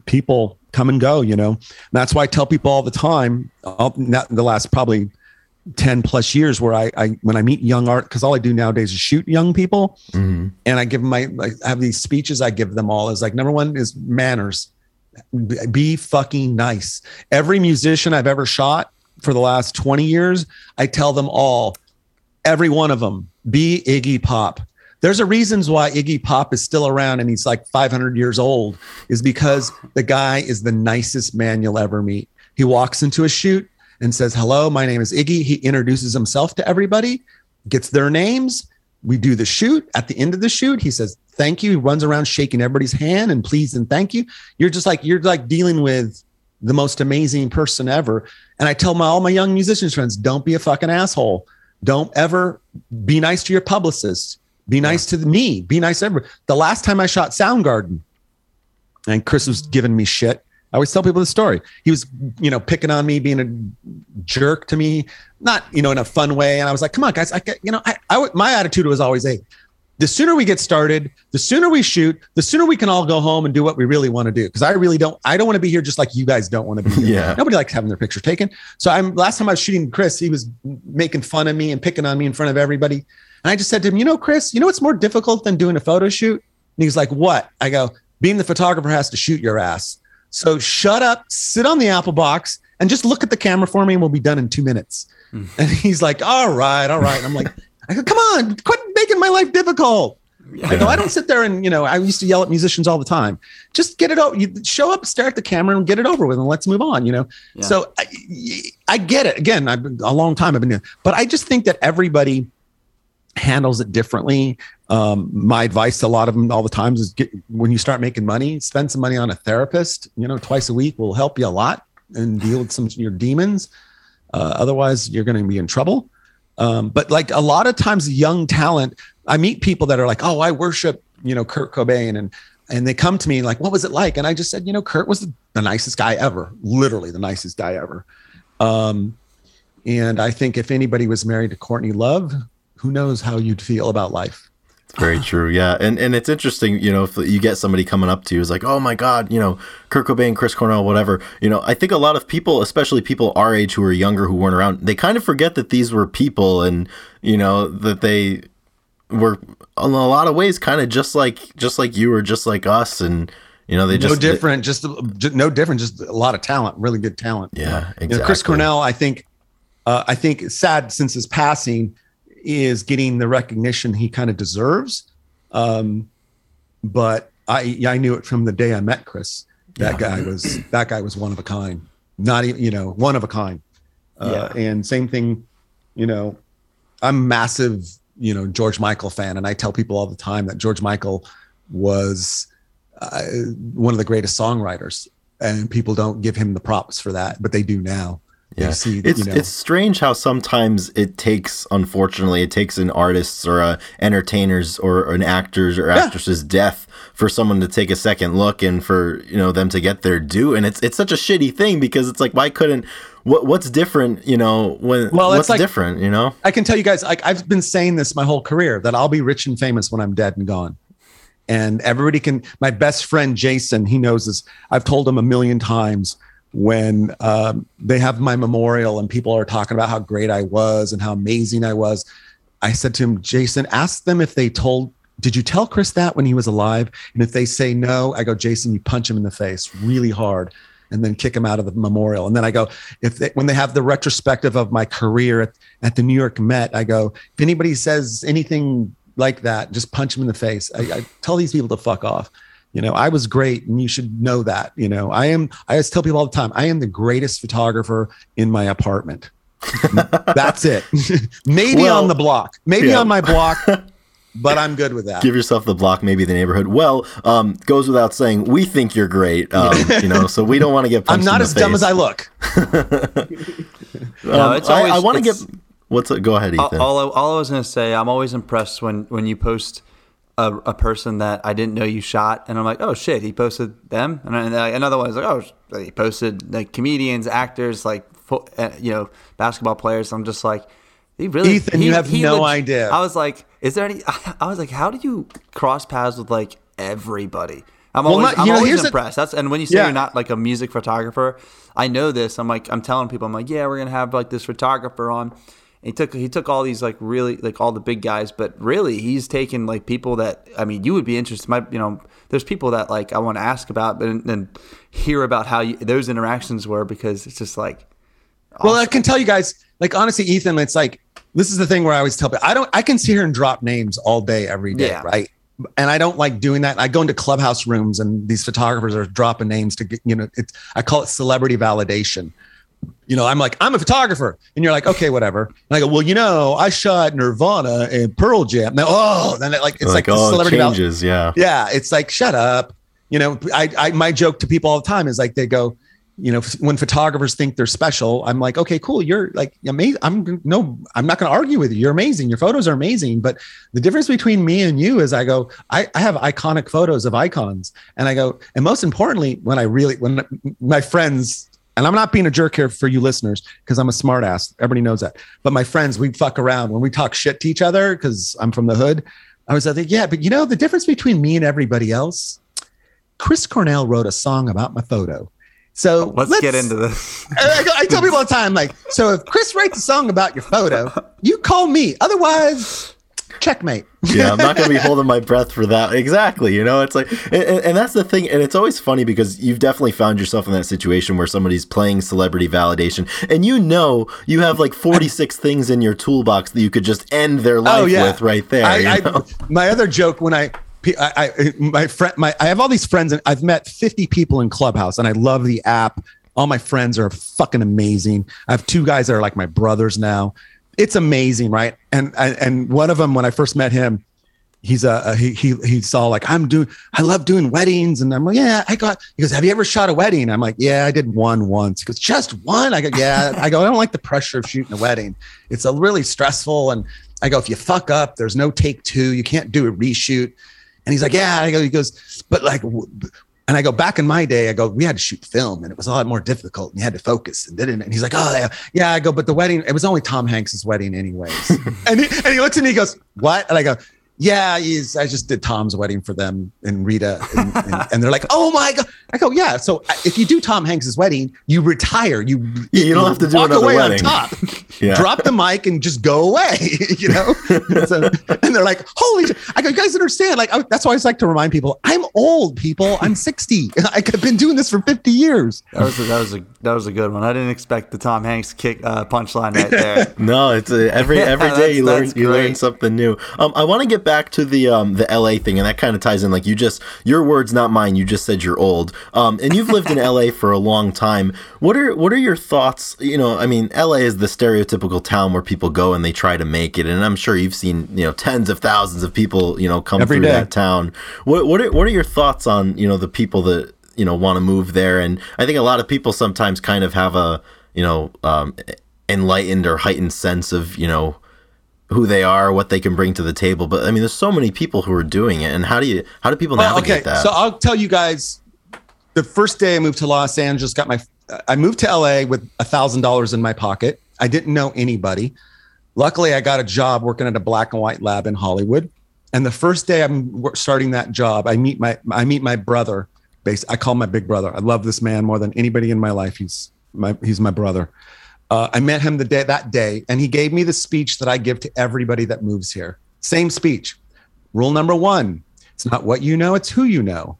people come and go you know and that's why i tell people all the time I'll, not the last probably 10 plus years where I, I when I meet young art, because all I do nowadays is shoot young people mm-hmm. and I give them my, I have these speeches I give them all is like, number one is manners. Be fucking nice. Every musician I've ever shot for the last 20 years, I tell them all, every one of them, be Iggy Pop. There's a reasons why Iggy Pop is still around and he's like 500 years old is because the guy is the nicest man you'll ever meet. He walks into a shoot, and says, Hello, my name is Iggy. He introduces himself to everybody, gets their names. We do the shoot. At the end of the shoot, he says, Thank you. He runs around shaking everybody's hand and please and thank you. You're just like, you're like dealing with the most amazing person ever. And I tell my all my young musicians friends, don't be a fucking asshole. Don't ever be nice to your publicist. Be nice yeah. to me. Be nice to everyone. The last time I shot Soundgarden, and Chris was giving me shit. I always tell people the story. He was, you know, picking on me, being a jerk to me, not, you know, in a fun way. And I was like, come on, guys. I, you know, I, I, my attitude was always, hey, the sooner we get started, the sooner we shoot, the sooner we can all go home and do what we really want to do. Because I really don't, I don't want to be here just like you guys don't want to be [laughs] here. yeah. Nobody likes having their picture taken. So I'm last time I was shooting Chris, he was making fun of me and picking on me in front of everybody. And I just said to him, you know, Chris, you know what's more difficult than doing a photo shoot? And he's like, what? I go, being the photographer has to shoot your ass. So shut up, sit on the apple box, and just look at the camera for me, and we'll be done in two minutes. Mm. And he's like, all right, all right. And I'm like, I go, come on, quit making my life difficult. Yeah. I go, I don't sit there and, you know, I used to yell at musicians all the time. Just get it over. You show up, stare at the camera and get it over with and let's move on, you know? Yeah. So I, I, get it. Again, I've been a long time I've been doing, but I just think that everybody handles it differently. Um, my advice to a lot of them all the times is get, when you start making money, spend some money on a therapist, you know, twice a week will help you a lot and deal with some of your demons. Uh, otherwise you're going to be in trouble. Um, but like a lot of times young talent, I meet people that are like, oh, I worship, you know, Kurt Cobain and, and they come to me like, what was it like? And I just said, you know, Kurt was the, nicest guy ever, literally the nicest guy ever. Um, and I think if anybody was married to Courtney Love, who knows how you'd feel about life. Very true. Yeah. And and it's interesting, you know, if you get somebody coming up to you is like, "Oh my god, you know, Kurt Cobain, Chris Cornell, whatever." You know, I think a lot of people, especially people our age who are younger who weren't around, they kind of forget that these were people and, you know, that they were in a lot of ways kind of just like just like you or just like us and you know, they just no different, they, just, just, no different, just a lot of talent, really good talent. Yeah, exactly. You know, Chris Cornell, I think, uh, I think, sad since his passing is getting the recognition he kind of deserves. Um, but I I knew it from the day I met Chris. That yeah. guy was that guy was one of a kind. Not even you know one of a kind. Uh, yeah. And same thing, you know, I'm massive you know George Michael fan, and I tell people all the time that George Michael was uh, one of the greatest songwriters, and people don't give him the props for that, but they do now. Yeah, see, it's you know. it's strange how sometimes it takes, unfortunately, it takes an artist's or a entertainer's or an actor's or actress's yeah. death for someone to take a second look and for you know them to get their due. And it's it's such a shitty thing because it's like why couldn't what what's different? You know when well, what's like, different? You know, I can tell you guys like I've been saying this my whole career that I'll be rich and famous when I'm dead and gone and everybody can my best friend jason he knows this i've told him a million times when um, they have my memorial and people are talking about how great I was and how amazing I was. I said to him, Jason, ask them if they told, did you tell Chris that when he was alive? And if they say no, I go, Jason, you punch him in the face really hard and then kick him out of the memorial. And then I go, if they, when they have the retrospective of my career at, at the New York Met, I go, if anybody says anything like that, just punch him in the face. I, I tell these people to fuck off you know i was great and you should know that you know. I am i always tell people all the time i am the greatest photographer in my apartment. [laughs] That's it. [laughs] Maybe well, on the block. Maybe yeah. on my block [laughs] but i'm good with that. Give yourself the block maybe the neighborhood. Well um, goes without saying we think you're great um, you know so we don't want to get i'm not as face. dumb as i look. No, it's always, I, I want to get what's it go ahead ethan. all, all, all i was going to say i'm always impressed when when you post a, a, person that I didn't know you shot, and I'm like, oh shit, he posted them, and, I, another one is like, oh, he posted like comedians, actors, like uh, you know, basketball players. I'm just like, he really, Ethan, he, you have no idea. I was like, is there any? [laughs] I was like, how do you cross paths with like everybody? I'm well, always, not, I'm always impressed. That's and when you say yeah. you're not like a music photographer, I know this. I'm like, I'm telling people, I'm like, yeah, we're gonna have like this photographer on he took he took all these like really like all the big guys, but really he's taken like people that I mean you would be interested. My you know there's people that like I want to ask about and, and hear about how you, those interactions were because it's just like. Awesome. Well, I can tell you guys like honestly, Ethan, it's like this is the thing where I always tell people I don't I can sit here and drop names all day every day, yeah. right? and I don't like doing that. I go into clubhouse rooms and these photographers are dropping names to get, you know, it's, I call it celebrity validation you know, I'm like, I'm a photographer. And you're like, okay, whatever. And I go, well, you know, I shot Nirvana and Pearl Jam. Now, oh, then it, like, it's like, like oh, celebrity changes. yeah. Yeah. It's like, shut up. You know, I, I, my joke to people all the time is like, they go, you know, when photographers think they're special, I'm like, okay, cool. You're like amazing. I'm no, I'm not going to argue with you. You're amazing. Your photos are amazing. But the difference between me and you is I go, I, I have iconic photos of icons. And I go, and most importantly, when I really, when my friends, and I'm not being a jerk here for you listeners because I'm a smartass. Everybody knows that. But my friends, we fuck around when we talk shit to each other because I'm from the hood. I was like, yeah, but you know, the difference between me and everybody else, Chris Cornell wrote a song about my photo so let's, let's get into this. [laughs] I, I, tell people all the time, like, so if Chris writes a song about your photo, you call me. Otherwise, checkmate. yeah, I'm not going to be [laughs] holding my breath for that. Exactly. You know, it's like, and, and, that's the thing. And it's always funny because you've definitely found yourself in that situation where somebody's playing celebrity validation and you know you have like 46 [laughs] things in your toolbox that you could just end their oh, life oh, yeah. with right there. I, I, my other joke when I, I, I my friend my I have all these friends and I've met 50 people in Clubhouse and I love the app. All my friends are fucking amazing. I have two guys that are like my brothers now. It's amazing, right? And and one of them when I first met him, he's a, a, he he he saw like I'm doing I love doing weddings. And I'm like yeah I got he goes have you ever shot a wedding? I'm like yeah I did one once. Because just one? I go yeah. [laughs] I go I don't like the pressure of shooting a wedding. It's a really stressful. And I go if you fuck up there's no take two. You can't do a reshoot. And he's like, yeah. I go, he goes, but like, and I go back in my day, I go, we had to shoot film and it was a lot more difficult and you had to focus and didn't. And he's like, oh yeah, yeah. I go, but the wedding, it was only Tom Hanks's wedding anyways. [laughs] and, he, and he looks at me, he goes, what? And I go, yeah, he's, I just did Tom's wedding for them and Rita. And, and, [laughs] and, they're like, oh my God. I go, yeah. So uh, if you do Tom Hanks's wedding, you retire. You, yeah, you don't have to do walk away wedding. on top, [laughs] yeah. drop the mic and just go away, [laughs] you know? so, and they're like, holy, shit. I go, you guys understand. Like, I, that's why I like to remind people, I'm old people. I'm 60. [laughs] I've been doing this for 50 years. That was a, that was a, that was a good one. I didn't expect the Tom Hanks kick uh, punchline right there. [laughs] no, it's a, every, every day you learn, you learn something new. Um, I want to get back to the um the LA thing, and that kind of ties in. Like you just your words, not mine. You just said you're old. Um, and you've lived in LA for a long time. What are what are your thoughts? You know, I mean, LA is the stereotypical town where people go and they try to make it, and I'm sure you've seen you know tens of thousands of people you know come Every through day. that town. What what are, what are your thoughts on you know the people that you know want to move there? And I think a lot of people sometimes kind of have a you know um, enlightened or heightened sense of you know who they are, what they can bring to the table. But I mean, there's so many people who are doing it, and how do you how do people navigate okay. that? So I'll tell you guys. The first day I moved to Los Angeles, got my I moved to LA with a thousand dollars in my pocket. I didn't know anybody. Luckily, I got a job working at a black and white lab in Hollywood. And the first day I'm starting that job, I meet my I meet my brother. I call my big brother. I love this man more than anybody in my life. He's my he's my brother. Uh, I met him the day that day, and he gave me the speech that I give to everybody that moves here. Same speech. Rule number one: it's not what you know, it's who you know,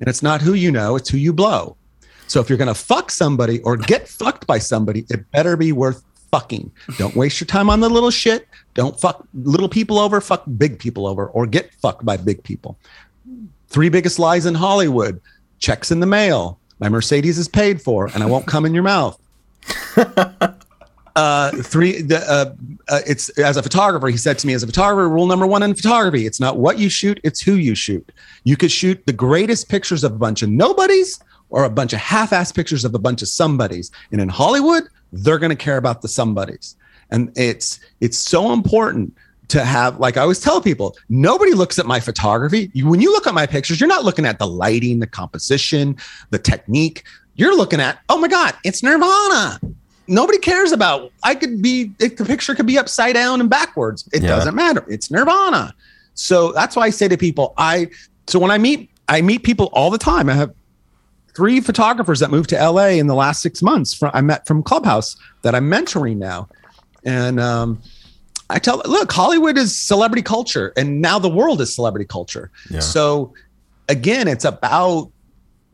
and it's not who you know, it's who you blow. So if you're gonna fuck somebody or get fucked by somebody, it better be worth fucking. Don't waste your time on the little shit. Don't fuck little people over. Fuck big people over, or get fucked by big people. Three biggest lies in Hollywood: checks in the mail. My Mercedes is paid for, and I won't come in your mouth uh, three. The, uh, uh, it's as a photographer. He said to me, as a photographer, rule number one in photography: it's not what you shoot, it's who you shoot. You could shoot the greatest pictures of a bunch of nobodies or a bunch of half-ass pictures of a bunch of somebodies. And in Hollywood, they're going to care about the somebodies. And it's it's so important to have like I always tell people, nobody looks at my photography. You, when you look at my pictures, you're not looking at the lighting, the composition, the technique. You're looking at, oh my God, it's Nirvana. Nobody cares about. I could be. The picture could be upside down and backwards. It yeah. doesn't matter. It's Nirvana. So that's why I say to people, I. So when I meet, I meet people all the time. I have three photographers that moved to LA in the last six months. From I met from Clubhouse that I'm mentoring now, and um, I tell, look, Hollywood is celebrity culture, and now the world is celebrity culture. Yeah. So again, it's about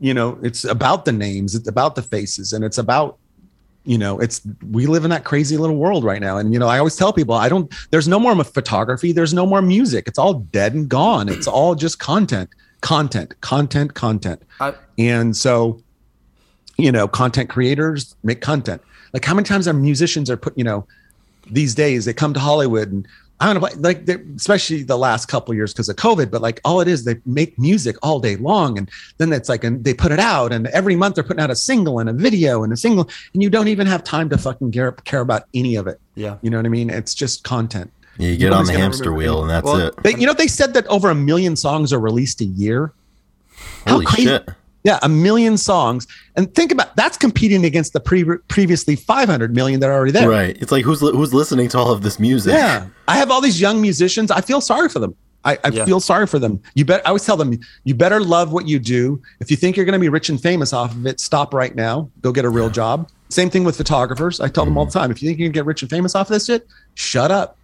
you know it's about the names it's about the faces and it's about you know it's we live in that crazy little world right now and you know i always tell people i don't there's no more photography there's no more music it's all dead and gone it's all just content content content content I, and so you know content creators make content like how many times our musicians are put you know these days they come to hollywood and I don't know, like especially the last couple years because of COVID. But like all it is, they make music all day long, and then it's like, and they put it out, and every month they're putting out a single and a video and a single, and you don't even have time to fucking care, care about any of it. Yeah, you know what I mean? It's just content. Yeah, you get Nobody's on the hamster wheel, and that's well, it. They, you know, they said that over a million songs are released a year. Holy shit! Yeah, a million songs, and think about that's competing against the pre- previously 500 million that are already there. Right. It's like who's who's listening to all of this music? Yeah, I have all these young musicians. I feel sorry for them. I, I yeah. feel sorry for them. You bet. I always tell them, you better love what you do. If you think you're going to be rich and famous off of it, stop right now. Go get a real job. Same thing with photographers. I tell mm-hmm. them all the time. If you think you can get rich and famous off of this shit, shut up.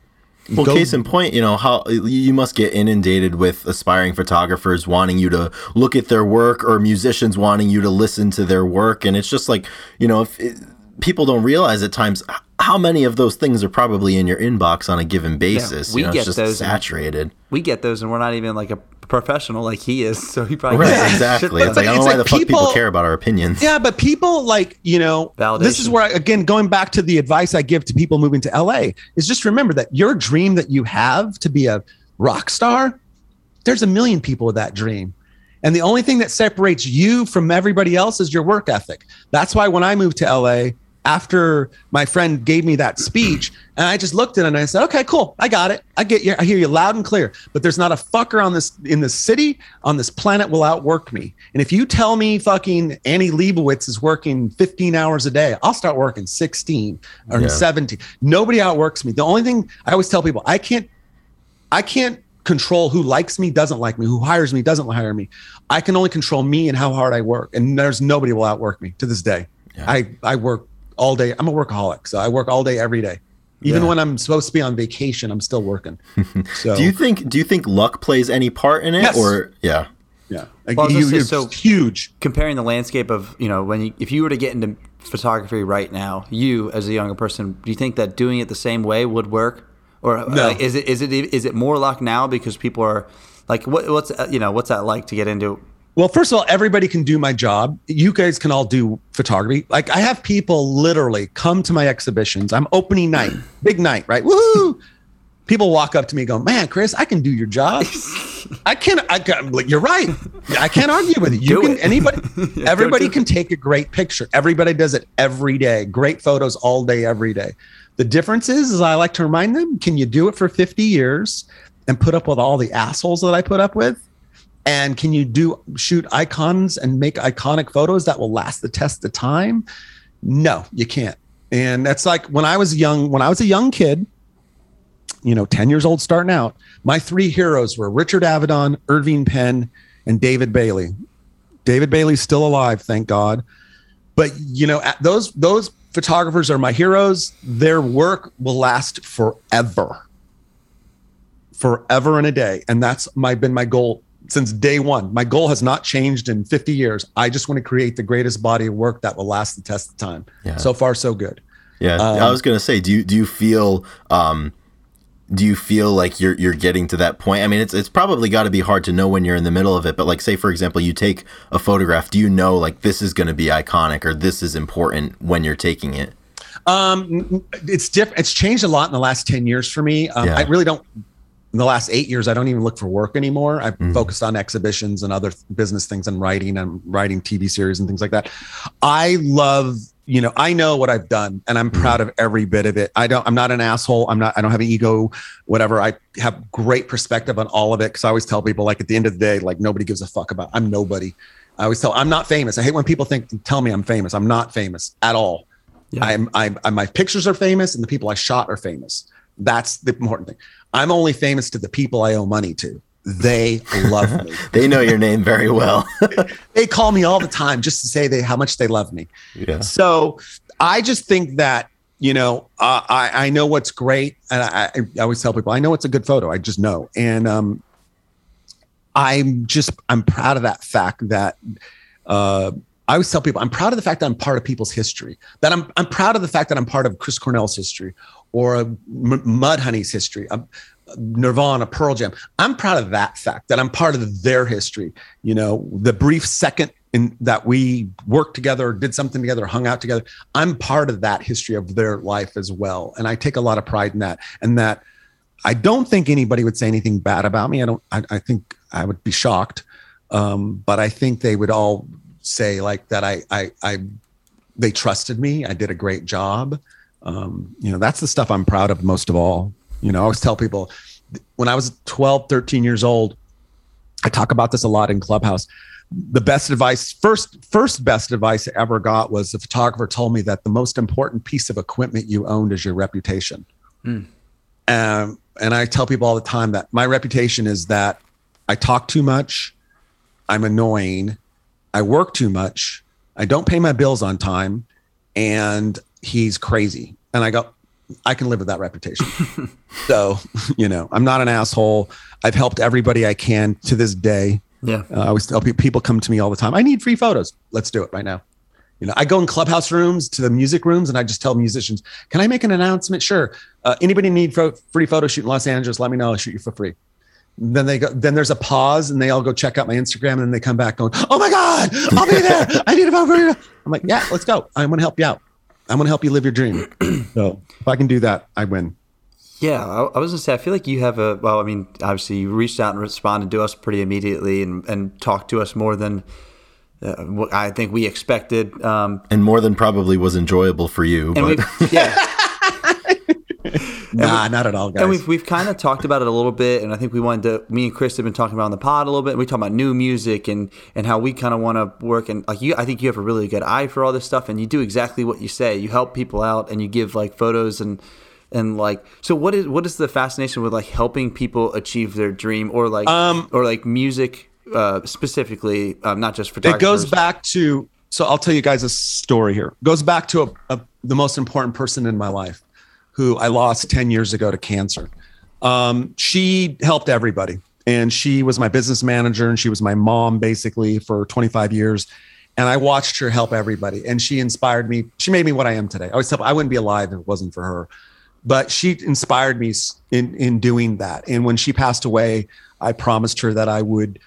Well, Go. case in point, you know how you must get inundated with aspiring photographers wanting you to look at their work, or musicians wanting you to listen to their work, and it's just like you know if. It, people don't realize at times how many of those things are probably in your inbox on a given basis. Yeah, we you know, get those saturated. we get those, and we're not even like a professional like he is. So he probably right, [laughs] exactly. It's like, I don't know why the people, fuck people care about our opinions. Yeah, but people like you know, Validation. this is where I, again going back to the advice I give to people moving to LA is just remember that your dream that you have to be a rock star, there's a million people with that dream. And the only thing that separates you from everybody else is your work ethic. That's why when I moved to LA, after my friend gave me that speech and I just looked at it and I said, okay, cool. I got it. I get you. I hear you loud and clear, but there's not a fucker on this, in the city on this planet will outwork me. And if you tell me fucking Annie Leibovitz is working 15 hours a day, I'll start working 16 or yeah. 17. Nobody outworks me. The only thing I always tell people, I can't, I can't control who likes me, doesn't like me, who hires me, doesn't hire me. I can only control me and how hard I work. And there's nobody will outwork me to this day. Yeah. I, I work all day. I'm a workaholic, so I work all day every day. Even yeah. when I'm supposed to be on vacation, I'm still working. [laughs] So do you think do you think luck plays any part in it yes. or yeah? Yeah. Well, you, say, so huge. Comparing the landscape of, you know, when you, if you were to get into photography right now, you as a younger person, do you think that doing it the same way would work? Or uh, no. is it is it is it more luck now because people are like what, what's uh, you know what's that like to get into well, first of all, everybody can do my job. You guys can all do photography. Like I have people literally come to my exhibitions. I'm opening night, [laughs] big night, right? Woohoo! People walk up to me, go, "Man, Chris, I can do your job. I can. I can. You're right. I can't argue with you. You do can. It. Anybody, [laughs] everybody can take a great picture. Everybody does it every day. Great photos all day, every day. The difference is, is I like to remind them: Can you do it for 50 years and put up with all the assholes that I put up with? And can you do shoot icons and make iconic photos that will last the test of time? No, you can't. And that's like when I was young, when I was a young kid, you know, 10 years old starting out, my three heroes were Richard Avedon, Irving Penn, and David Bailey. David Bailey's still alive, thank God. But you know, those those photographers are my heroes. Their work will last forever. Forever and a day. And that's my been my goal since day one. My goal has not changed in 50 years. I just want to create the greatest body of work that will last the test of time. Yeah. So far, so good. Yeah, um, I was gonna say, do you do you feel um, do you feel like you're you're getting to that point? I mean, it's it's probably got to be hard to know when you're in the middle of it. But like, say for example, you take a photograph. Do you know like this is going to be iconic or this is important when you're taking it? Um, it's different. It's changed a lot in the last ten years for me. Um, yeah. I really don't in the last eight years, I don't even look for work anymore. I've mm-hmm. focused on exhibitions and other business things and writing and writing TV series and things like that. I love, you know, I know what I've done and I'm proud of every bit of it. I don't, I'm not an asshole. I'm not, I don't have an ego, whatever. I have great perspective on all of it. Cause I always tell people, like, at the end of the day, like, nobody gives a fuck about, I'm nobody. I always tell, I'm not famous. I hate when people think, tell me I'm famous. I'm not famous at all. Yeah. I'm, I'm, I'm, my pictures are famous and the people I shot are famous. That's the important thing. I'm only famous to the people I owe money to. They love me. [laughs] they know your name very well. [laughs] they call me all the time just to say they how much they love me. Yeah. So I just think that you know uh, I I know what's great, and I, I always tell people I know it's a good photo. I just know, and um, I'm just I'm proud of that fact that. Uh, I always tell people I'm proud of the fact that I'm part of people's history. That I'm I'm proud of the fact that I'm part of Chris Cornell's history or a M- Mudhoney's history, a Nirvana, Pearl Jam. I'm proud of that fact that I'm part of their history. You know, the brief second in that we worked together, did something together, hung out together. I'm part of that history of their life as well, and I take a lot of pride in that. And that I don't think anybody would say anything bad about me. I don't. I, I think I would be shocked, um, but I think they would all say like that. I, I, I, they trusted me. I did a great job. Um, you know, that's the stuff I'm proud of most of all. You know, I always tell people when I was 12, 13 years old, I talk about this a lot in Clubhouse. The best advice, first, first best advice I ever got was the photographer told me that the most important piece of equipment you owned is your reputation. Mm. Um, and I tell people all the time that my reputation is that I talk too much, I'm annoying, I work too much, I don't pay my bills on time, and he's crazy. And I go, I can live with that reputation. so, [laughs] you know, I'm not an asshole. I've helped everybody I can to this day. Yeah. Uh, I always tell people, people come to me all the time. I need free photos. Let's do it right now. You know, I go in clubhouse rooms to the music rooms and I just tell musicians, can I make an announcement? Sure. Uh, anybody need free photo shoot in Los Angeles? Let me know. I'll shoot you for free. Then they go, then there's a pause and they all go check out my Instagram and then they come back going, Oh my God, I'll be there. I need a photo. I'm like, yeah, let's go. I'm going to help you out. I'm going to help you live your dream. [clears throat] so if I can do that, I win. Yeah, I, I was gonna say I feel like you have a well. I mean, obviously you reached out and responded to us pretty immediately and and talked to us more than uh, I think we expected, um, and more than probably was enjoyable for you. but. yeah. [laughs] [laughs] nah, we, not at all, guys. And we've we've kind of talked about it a little bit, and I think we wanted to. Me and Chris have been talking about on the pod a little bit. And We talk about new music and and how we kind of want to work. And like you, I think you have a really good eye for all this stuff, and you do exactly what you say. You help people out, and you give like photos and and like so what is what is the fascination with like helping people achieve their dream or like um, or like music uh, specifically um, not just photographers. it goes back to so i'll tell you guys a story here it goes back to a, a, the most important person in my life who i lost 10 years ago to cancer um, she helped everybody and she was my business manager and she was my mom basically for 25 years and I watched her help everybody, and she inspired me. She made me what I am today. I always tell I wouldn't be alive if it wasn't for her but she inspired me in in doing that. And when she passed away, I promised her that I would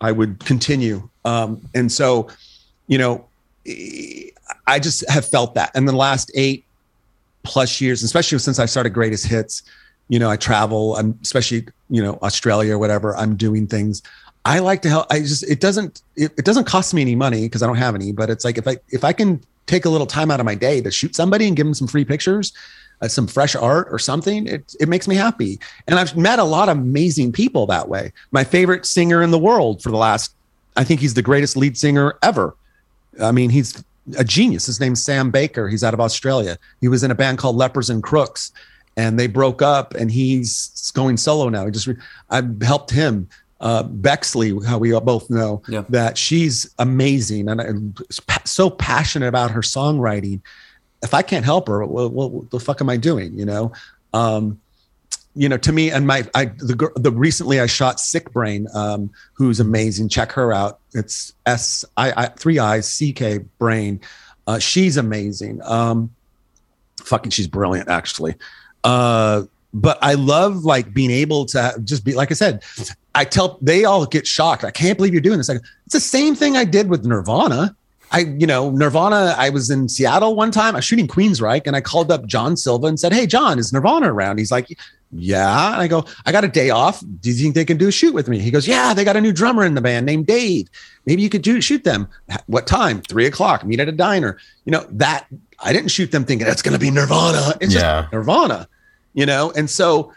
I would continue. Um, and so, you know, I just have felt that. And the last eight plus years, especially since I started Greatest Hits, you know, I travel. I'm especially you know Australia or whatever. I'm doing things. I like to help. I just it doesn't it, it doesn't cost me any money because I don't have any. But it's like if I if I can take a little time out of my day to shoot somebody and give them some free pictures, uh, some fresh art or something, it, it makes me happy. And I've met a lot of amazing people that way. My favorite singer in the world for the last, I think he's the greatest lead singer ever. I mean, he's a genius. His name's Sam Baker. He's out of Australia. He was in a band called Lepers and Crooks, and they broke up, and he's going solo now. He just I helped him. Uh, Bexley, how we both know yeah. that she's amazing and, and so passionate about her songwriting if I can't help her, what, what, what, the fuck am I doing? You know, um, you know, to me and my, I, the, the recently I shot Sick Brain, um, who's amazing. Check her out. It's S I, I three eyes C K Brain. Uh, she's amazing. Um, fucking, she's brilliant actually. Uh, but I love like being able to just be like I said. I tell they all get shocked. I can't believe you're doing this. Like it's the same thing I did with Nirvana. I, you know, Nirvana, I was in Seattle one time. I was shooting Queensryche and I called up John Silva and said, Hey, John, is Nirvana around? He's like, Yeah. And I go, I got a day off. Do you think they can do a shoot with me? He goes, Yeah, they got a new drummer in the band named Dave. Maybe you could do shoot them. What time? Three o'clock. Meet at a diner. You know, that I didn't shoot them thinking that's going to be Nirvana. It's yeah. just Nirvana, you know? And so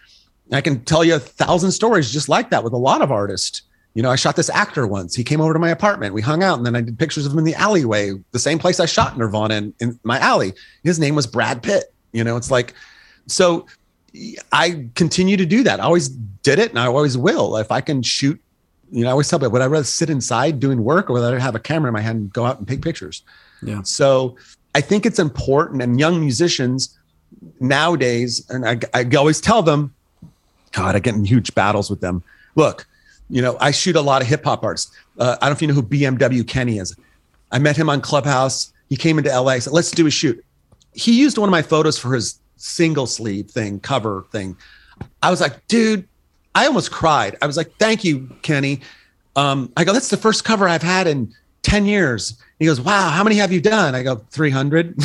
I can tell you a thousand stories just like that with a lot of artists you know, I shot this actor once. He came over to my apartment. We hung out, and then I did pictures of him in the alleyway, the same place I shot Nirvana in, in my alley. His name was Brad Pitt. You know, it's like, so I continue to do that. I always did it, and I always will. If I can shoot, you know, I always tell people, would I rather sit inside doing work, or would I have a camera in my hand and go out and take pictures? Yeah. So I think it's important, and young musicians nowadays, and I, I always tell them, God, I get in huge battles with them. Look you know, I shoot a lot of hip hop artists. Uh, I don't know if you know who BMW Kenny is. I met him on Clubhouse. He came into LA. Said, "Let's do a shoot." He used one of my photos for his single sleeve thing, cover thing. I was like, dude, I almost cried. I was like, "Thank you, Kenny." Um, I go, "That's the first cover I've had in ten years." He goes, "Wow, how many have you done?" I go, 300. [laughs]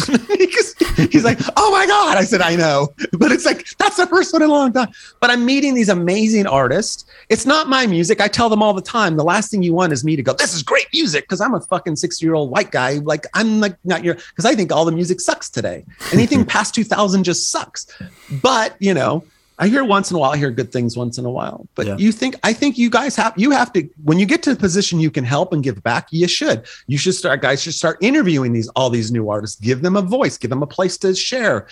[laughs] He's like, oh my God. I said, I know. [laughs] But it's like, that's the first one in a long time. But I'm meeting these amazing artists. It's not my music. I tell them all the time, the last thing you want is me to go, this is great music. Cause I'm a fucking 60 year old white guy. Like, I'm like, not your, cause I think all the music sucks today. Anything [laughs] past 2000 just sucks. But, you know, I hear once in a while, I hear good things once in a while. But yeah. you think I think you guys have you have to when you get to the position you can help and give back, you should. You should start guys should start interviewing these all these new artists, give them a voice, give them a place to share.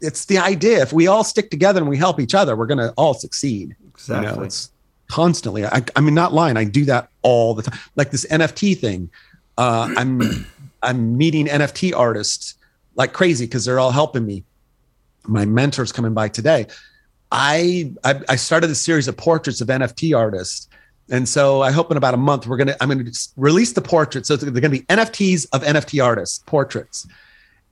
It's the idea. If we all stick together and we help each other, we're gonna all succeed. Exactly. You know, it's constantly. I, I mean, not lying. I do that all the time. Like this NFT thing. Uh, I'm [coughs] I'm meeting NFT artists like crazy because they're all helping me. My mentor's coming by today I, I, I started a series of portraits of NFT artists. And so I hope in about a month we're gonna I'm gonna release the portraits. So they're gonna be NFTs of NFT artists, portraits.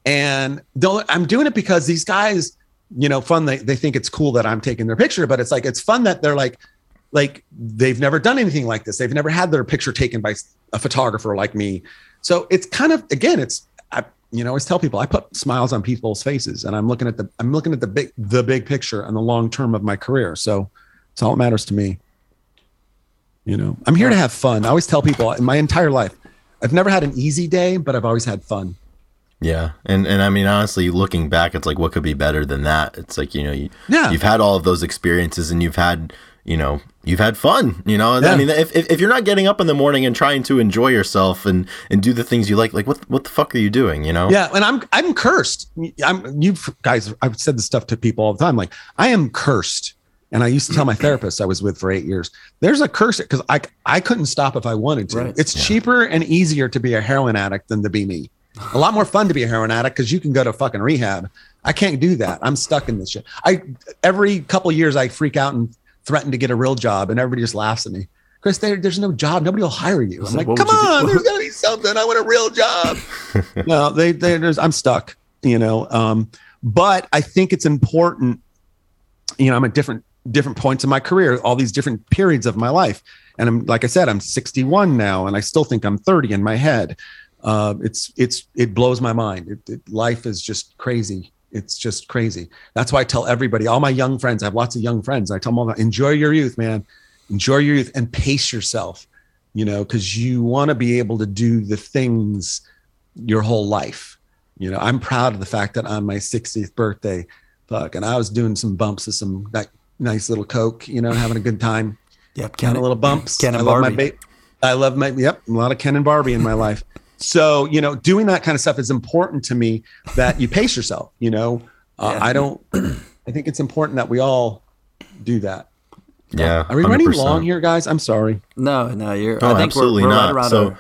And I'm doing it because these guys, you know, fun. They, they think it's cool that I'm taking their picture, but it's like it's fun that they're like, like they've never done anything like this. They've never had their picture taken by a photographer like me. So it's kind of again, it's you know, I always tell people I put smiles on people's faces, and I'm looking at the I'm looking at the big the big picture and the long term of my career. So it's all that matters to me. You know, I'm here to have fun. I always tell people in my entire life, I've never had an easy day, but I've always had fun. Yeah, and and I mean honestly, looking back, it's like what could be better than that? It's like you know, you, yeah. you've had all of those experiences, and you've had you know you've had fun you know? Yeah. i mean if, if, if you're not getting up in the morning and trying to enjoy yourself and and do the things you like like what what the fuck are you doing you know? Yeah and i'm i'm cursed. I'm you guys i've said this stuff to people all the time like i am cursed. And i used to tell my therapist i was with for eight years there's a curse because i i couldn't stop if i wanted to. Right. it's yeah. cheaper and easier to be a heroin addict than to be me. A lot more fun to be a heroin addict because you can go to fucking rehab. I can't do that. I'm stuck in this shit. I every couple years i freak out and threaten to get a real job, and everybody just laughs at me. Chris, there, there's no job. Nobody will hire you. I'm like, come on, there's [laughs] got to be something. I want a real job. [laughs] no, they, they, there's, I'm stuck, you know. Um, but I think it's important. You know, I'm at different different points in my career, all these different periods of my life, and I'm like I said, I'm 61 now, and I still think I'm 30 in my head. Uh, it's it's it blows my mind. It, it, life is just crazy it's just crazy. That's why I tell everybody, all my young friends, I have lots of young friends. I tell them all that enjoy your youth, man. Enjoy your youth and pace yourself, you know, because you want to be able to do the things your whole life. You know, I'm proud of the fact that on my 60th birthday, fuck, and I was doing some bumps of some that nice little Coke, you know, having a good time. Yep. Ken, a little bumps. Ken and I Barbie. Love my ba- I love my, yep, a lot of Ken and Barbie in my life. So, you know, doing that kind of stuff is important to me that you pace yourself, you know. Uh, yeah. I don't I think it's important that we all do that. Yeah. Are we 100%. running long here, guys? I'm sorry. No, no, you're oh, I think absolutely we're, we're not. Right so, our...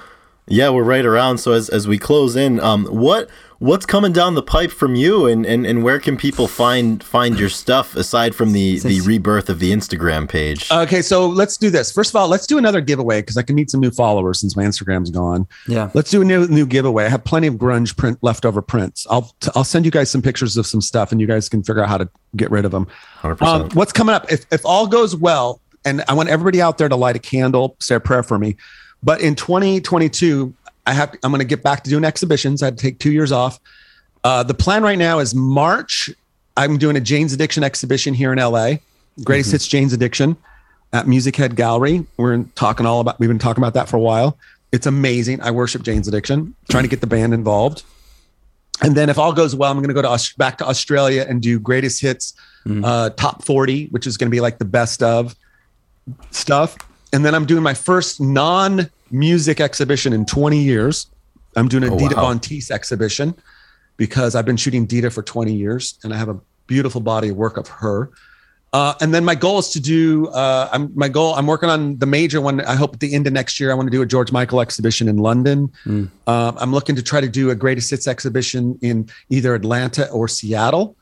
yeah, we're right around. So as as we close in, um what what's coming down the pipe from you and, and, and where can people find find your stuff aside from the the rebirth of the instagram page? Okay so let's do this. First of all let's do another giveaway because i can meet some new followers since my instagram's gone. Yeah. Let's do a new new giveaway. I have plenty of grunge print leftover prints. I'll i'll send you guys some pictures of some stuff and you guys can figure out how to get rid of them 100%. Um, what's coming up? If, if all goes well and i want everybody out there to light a candle say a prayer for me but in 2022 I have I'm going to get back to doing exhibitions. I had to take two years off. Uh, the plan right now is March. I'm doing a Jane's Addiction exhibition here in LA. Greatest mm-hmm. hits Jane's Addiction at Musichead Gallery. We're talking all about. We've been talking about that for a while. It's amazing. I worship Jane's Addiction. Trying to get the band involved. And then if all goes well, I'm going to go to back to Australia and do greatest hits, mm-hmm. uh, top 40, which is going to be like the best of stuff. And then I'm doing my first non music exhibition in 20 years. I'm doing a oh, Dita wow. Von Teese exhibition because I've been shooting Dita for 20 years and I have a beautiful body of work of her. Uh, and then my goal is to do. Uh, I'm my goal. I'm working on the major one. I hope at the end of next year, I want to do a George Michael exhibition in London. Mm. Uh, I'm looking to try to do a greatest hits exhibition in either Atlanta or Seattle.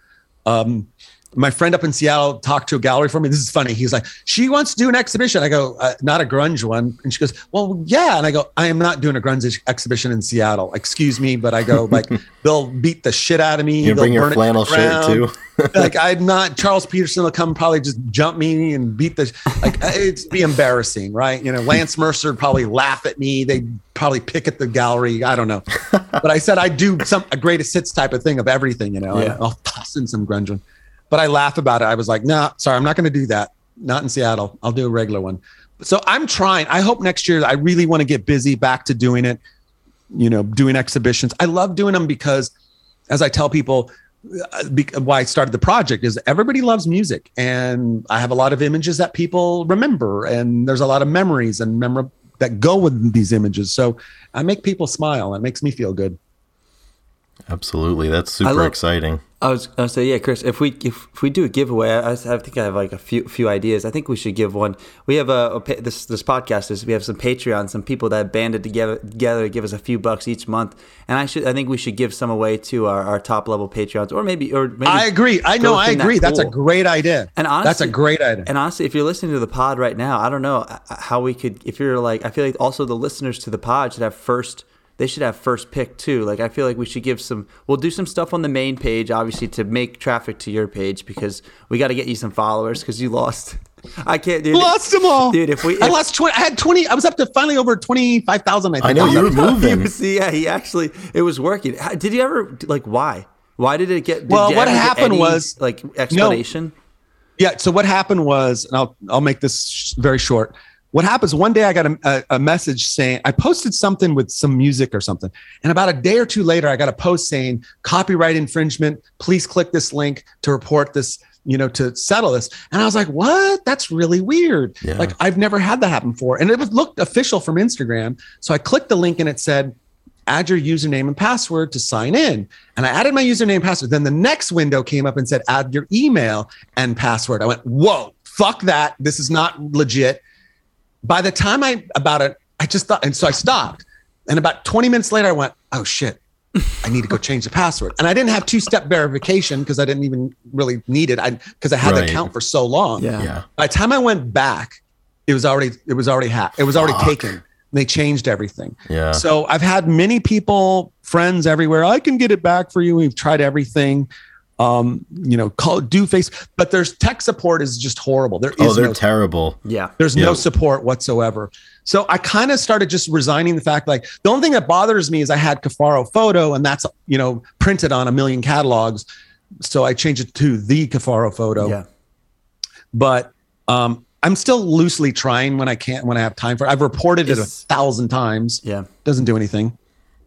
Um, my friend up in Seattle talked to a gallery for me. This is funny. He's like, she wants to do an exhibition. I go, uh, not a grunge one. And she goes, well, yeah. And I go, I am not doing a grunge exhibition in Seattle. Excuse me, but I go [laughs] like, they'll beat the shit out of me. You bring your flannel shirt too. [laughs] like I'm not. Charles Peterson will come probably just jump me and beat the like. it'd be embarrassing, right? You know, Lance Mercer would probably laugh at me. They probably pick at the gallery. I don't know. [laughs] but I said I'd do some a greatest hits type of thing of everything. You know, yeah. I'll toss in some grunge one but I laugh about it. I was like, nah, sorry, I'm not going to do that. Not in Seattle. I'll do a regular one. So I'm trying. I hope next year I really want to get busy back to doing it, you know, doing exhibitions. I love doing them because, as I tell people, uh, why I started the project is everybody loves music, and I have a lot of images that people remember, and there's a lot of memories and memory that go with these images. So I make people smile. It makes me feel good. Absolutely, that's super love, exciting. I was I was say yeah, Chris. If we if, if we do a giveaway, I, I, think I have like a few few ideas. I think we should give one. We have a, a this this podcast is we have some Patreon, some people that banded together together to give us a few bucks each month, and I should I think we should give some away to our, our top level Patreons, or maybe or maybe I agree. I know I agree. That That's a great idea. And honestly, that's a great idea. And honestly, if you're listening to the pod right now, I don't know uh, how we could. If you're like, I feel like also the listeners to the pod should have first they should have first pick too. Like I feel like we should give some. We'll do some stuff on the main page, obviously, to make traffic to your page because we got to get you some followers because you lost. [laughs] I can't, dude. Lost them all, dude. If we, if, I lost twenty, I had twenty. I was up to finally over twenty five thousand. I, I know you were [laughs] moving. [laughs] See, yeah, he actually it was working. Did you ever like why? Why did it get? Did well, what happened was like explanation. No, yeah. So what happened was, and I'll I'll make this very short what happens one day i got a, a, message saying i posted something with some music or something. And about a day or two later i got a post saying copyright infringement please click this link to report this you know to settle this. And i was like what? That's really weird. Yeah. like i've never had that happen before. And it was looked official from instagram. So i clicked the link and it said add your username and password to sign in. And i added my username and password. Then the next window came up and said add your email and password. I went whoa fuck that. This is not legit by the time I about it, I just thought, and so I stopped. And about 20 minutes later, I went, oh shit, I need to go change the password. And I didn't have two step verification because I didn't even really need it. I because I had right. the account for so long. Yeah. yeah. By the time I went back, it was already it was already hacked. It was already Fuck. taken. They changed everything. Yeah. So I've had many people, friends everywhere. I can get it back for you. We've tried everything um, you know, call do face, but there's tech support is just horrible. There oh, oh, they're no, terrible. Yeah, there's no support whatsoever. So I kind of started just resigning the fact like the only thing that bothers me is I had Cuffaro photo and that's you know printed on a million catalogs, so I changed it to the Cuffaro photo. Yeah, but um, I'm still loosely trying when I can't when I have time for. It. I've reported it's, it a thousand times. Yeah, doesn't do anything.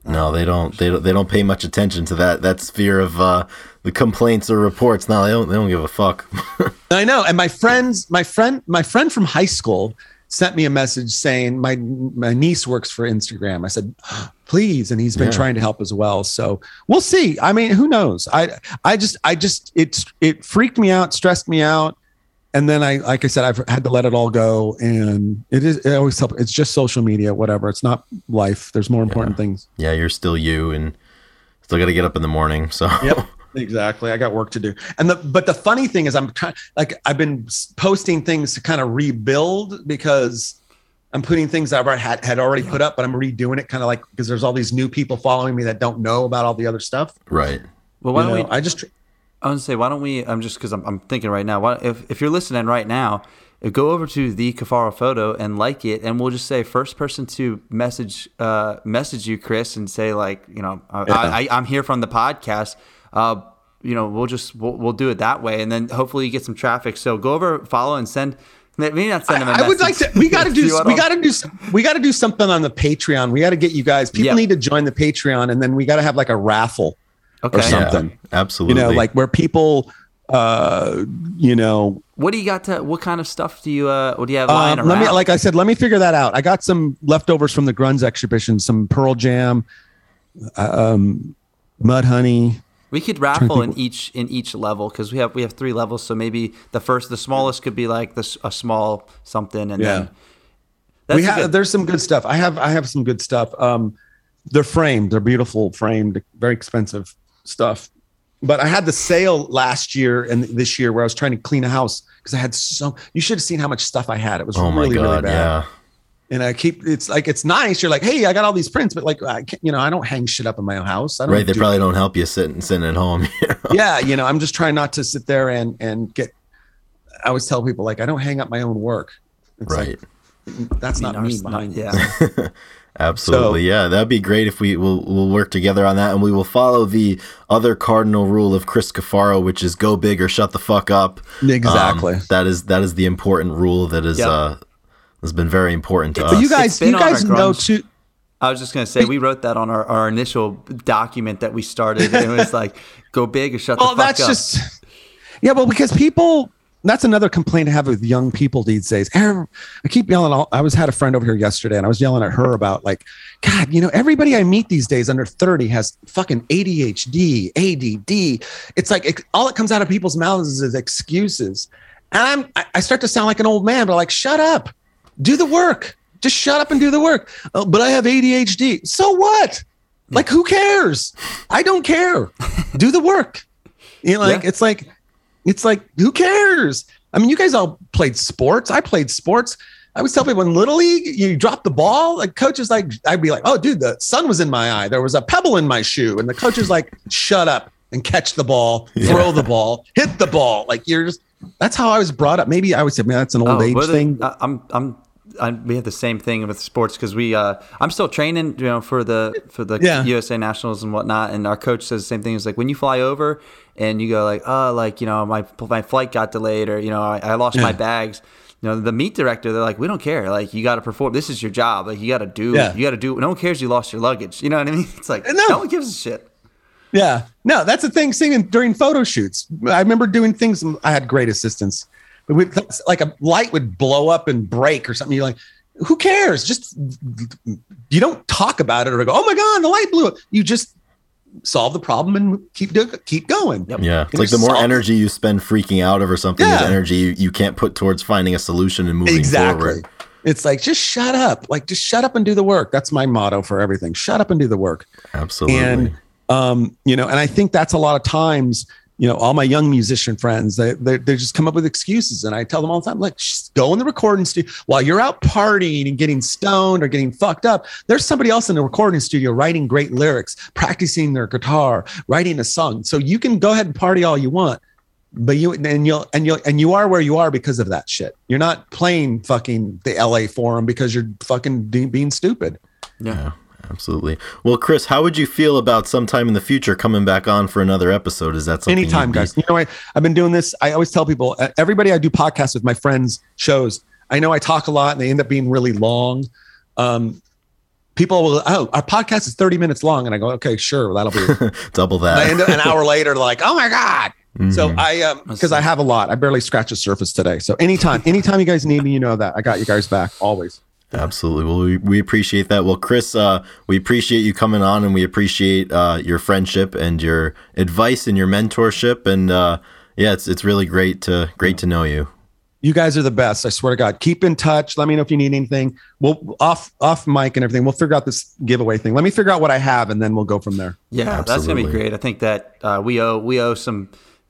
No, they don't. They don't. They don't pay much attention to that. That sphere of uh, the complaints or reports. No, they don't. They don't give a fuck. [laughs] I know. And my friends, my friend, my friend from high school sent me a message saying my my niece works for Instagram. I said, [gasps] please, and he's been yeah. trying to help as well. So we'll see. I mean, who knows? I I just I just it's it freaked me out, stressed me out and then I, like I said, I've had to let it all go, and it is it always help. It's just social media, whatever. It's not life. There's more important yeah. things. Yeah, you're still you, and still got to get up in the morning. So yep, [laughs] exactly. I got work to do. And the but the funny thing is, I'm trying. Like I've been posting things to kind of rebuild because I'm putting things I've had had already put up, but I'm redoing it kind of like because there's all these new people following me that don't know about all the other stuff. Right. Well, why you don't know, we? I just I want to say, why don't we? I'm just because I'm, I'm thinking right now. Why, if if you're listening right now, go over to the Cuffaro photo and like it, and we'll just say first person to message uh, message you, Chris, and say like, you know, yeah. I, I, am here from the podcast. Uh, you know, we'll just we'll, we'll do it that way, and then hopefully you get some traffic. So go over, follow, and send. Maybe not send them. I, I would like to. We got to [laughs] do. we got to do. We got to do something on the Patreon. We got to get you guys. People yep. need to join the Patreon, and then we got to have like a raffle okay. or something. Yeah, absolutely. You know, like where people, uh, you know, what do you got to? What kind of stuff do you? Uh, what do you have lying um, Let me, like I said, let me figure that out. I got some leftovers from the Grunge exhibition, some Pearl Jam, uh, um, Mudhoney. We could raffle in each in each level because we have we have three levels. So maybe the first, the smallest could be like this a small something, and yeah. then we have good, there's some good stuff. I have I have some good stuff. Um, they're framed. They're beautiful framed, very expensive stuff. but I had the sale last year and this year where I was trying to clean a house because I had so. You should have seen how much stuff I had. It was Oh really really bad. yeah. And I keep it's like it's nice. You're like, hey, I got all these prints, but like, I can't, you know, I don't hang shit up in my house. I don't Right, they do- probably don't help you sitting sitting at home. [laughs] you know? yeah, you know, I'm just trying not to sit there and and get. I always tell people like I don't hang up my own work. It's right. like, that's I mean, not me ours- behind. yeah. it. [laughs] Absolutely, yeah. That'd be great if we will we'll work together on that, and we will follow the other cardinal rule of Chris Cuffaro, which is go big or shut the fuck up. Exactly. Um, that is that is the important rule that is Yep. uh has been very important to But us. you guys, you guys know too. I was just gonna say we wrote that on our, our initial document that we started. And it was like, "Go big or shut Well, the fuck that's up." just yeah. Well, because people. That's another complaint I have with young people these days. I keep yelling. all- I was had a friend over here yesterday, and I was yelling at her about like, God, you know, everybody I meet these days under thirty has fucking ADHD, ADD. It's like it, all that comes out of people's mouths is excuses, and I'm I, I start to sound like an old man. But like, shut up, do the work. Just shut up and do the work. Oh, but I have ADHD. So what? Like, who cares? I don't care. [laughs] Do the work. You know, like Yeah. it's like it's like who cares? I mean, you guys all played sports. I played sports. I always tell people in little league, you drop the ball. Like coach is like, I'd be like, oh, dude, the sun was in my eye. There was a pebble in my shoe, and the coach is like, shut up and catch the ball, throw the ball, hit the ball. Like you're just. That's how I was brought up. Maybe I would say, man, that's an old Oh, age well, thing. I'm, I'm, I, we have the same thing with sports because we, uh, I'm still training, you know, for the for the Yeah. USA Nationals and whatnot. And our coach says the same thing. It's like when you fly over and you go like, oh, like you know, my my flight got delayed or you know, I, I lost my bags. You know, the meet director, they're like, we don't care. Like, you got to perform. This is your job. Like, you got to do. Yeah. You got to do. No one cares you lost your luggage. You know what I mean? [laughs] It's like No. no one gives a shit. Yeah, no, that's the thing. Singing during photo shoots, I remember doing things. I had great assistants, but we, like a light would blow up and break or something. You're like, who cares? Just you don't talk about it or go, oh my god, the light blew up. You just solve the problem and keep do, keep going. Yep. yeah, it's like the more solve- energy you spend freaking out over something is Yeah. energy you, you can't put towards finding a solution and moving Exactly. forward. It's like just shut up. Like just shut up and do the work. That's my motto for everything. Shut up and do the work. Absolutely. and um, you know, and I think that's a lot of times, you know, all my young musician friends, they they, they just come up with excuses, and I tell them all the time, like, go in the recording studio while you're out partying and getting stoned or getting fucked up. There's somebody else in the recording studio writing great lyrics, practicing their guitar, writing a song. So you can go ahead and party all you want. But you and you'll and you'll and you are where you are because of that shit. You're not playing fucking the LA Forum because you're fucking being stupid. Yeah, absolutely. Well, Chris, how would you feel about sometime in the future coming back on for another episode? Is that something anytime you'd be- guys. You know I, i've been doing this. I always tell people uh, everybody i do podcasts with my friends shows i know i talk a lot and they end up being really long. Um people will oh our podcast is 30 minutes long. And i go okay sure that'll be [laughs] double and I that? end up an hour later like oh my god. So Mhm. i um because i have a lot. I barely scratched the surface today. So anytime anytime you guys need me you know that. I got you guys back always Absolutely. Well, we, we appreciate that. Well, Chris, uh, we appreciate you coming on and we appreciate uh, your friendship and your advice and your mentorship. And uh, yeah, it's it's really great to great to know you. you guys are the best i swear to god keep in touch let me know if you need anything we'll off off mic and everything we'll figure out this giveaway thing let me figure out what i have and then we'll go from there Yeah, that's gonna be great. I think that uh, we owe we owe some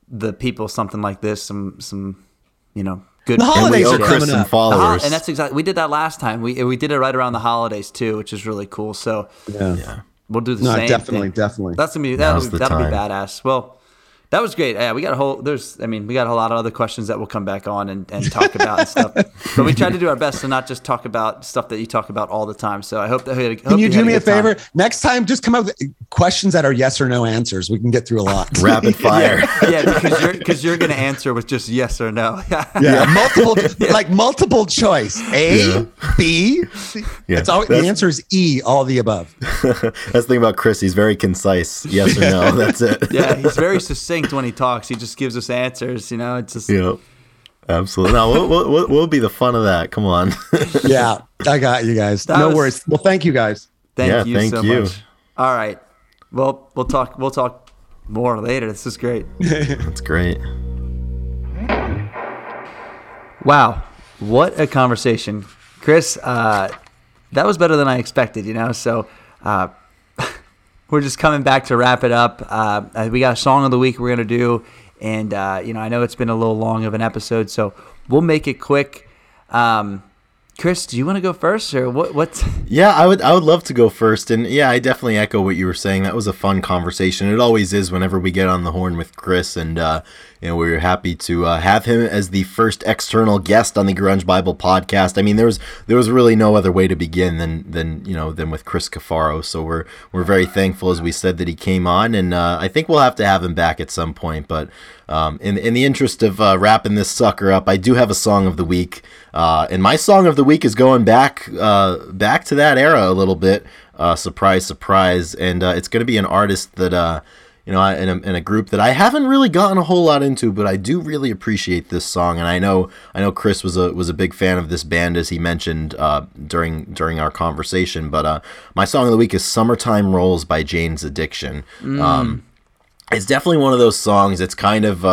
the people something like this, some some you know good. The Holidays are Chris coming some up. The hol- followers. and that's exactly we did that last time. We we did it right around the holidays too, which is really cool. So yeah yeah. we'll do the No, same. definitely, thing. definitely. That's gonna be that'll, the that'll be badass. Well, that was great. Yeah, we got a whole there's I mean we got a lot of other questions that we'll come back on and, and talk about and stuff. [laughs] But we tried to do our best to not just talk about stuff that you talk about all the time. So I hope that hope Can you had do me a good time. favor? Next time, just come up with questions that are yes or no answers. We can get through a lot. [laughs] Rapid fire. [laughs] yeah, because you're because you're gonna answer with just yes or no. Yeah, yeah. multiple, like multiple choice. A, Yeah. B, C. Yeah, It's all, the answer is E, all the above. That's the thing about Chris. He's very concise. Yes or no. That's it. yeah, he's very succinct when he talks. He just gives us answers. You know, it's just Yep. Absolutely. No, what, what, what will be the fun of that? Come on. [laughs] Yeah, I got you guys. That no was- worries. Well, thank you guys. thank Yeah, you thank so you. much. All right, well we'll talk we'll talk more later. This is great. [laughs] That's great. Wow, what a conversation, Chris. Uh, that was better than I expected. You know, so uh, we're just coming back to wrap it up. Uh, we got a song of the week we're gonna do, and uh, you know I know it's been a little long of an episode, so we'll make it quick. Um, Chris, do you want to go first, or what? What? Yeah, I would. I would love to go first, and yeah, I definitely echo what you were saying. That was a fun conversation. It always is whenever we get on the horn with Chris, and uh, you know we're happy to uh, have him as the first external guest on the Grunge Bible podcast. I mean, there was there was really no other way to begin than than you know than with Chris Cuffaro. So we're we're very thankful, as we said, that he came on, and uh, I think we'll have to have him back at some point. But um, in in the interest of uh, wrapping this sucker up, I do have a song of the week. Uh, and my song of the week is going back uh, back to that era a little bit. Uh, surprise, surprise, and uh, it's going to be an artist that uh, you know in a, in a group that I haven't really gotten a whole lot into, but I do really appreciate this song. And I know I know Chris was a was a big fan of this band as he mentioned uh, during during our conversation. But my song of the week is "Summertime Rolls" by Jane's Addiction. Mm. Um, it's definitely one of those songs. It's kind of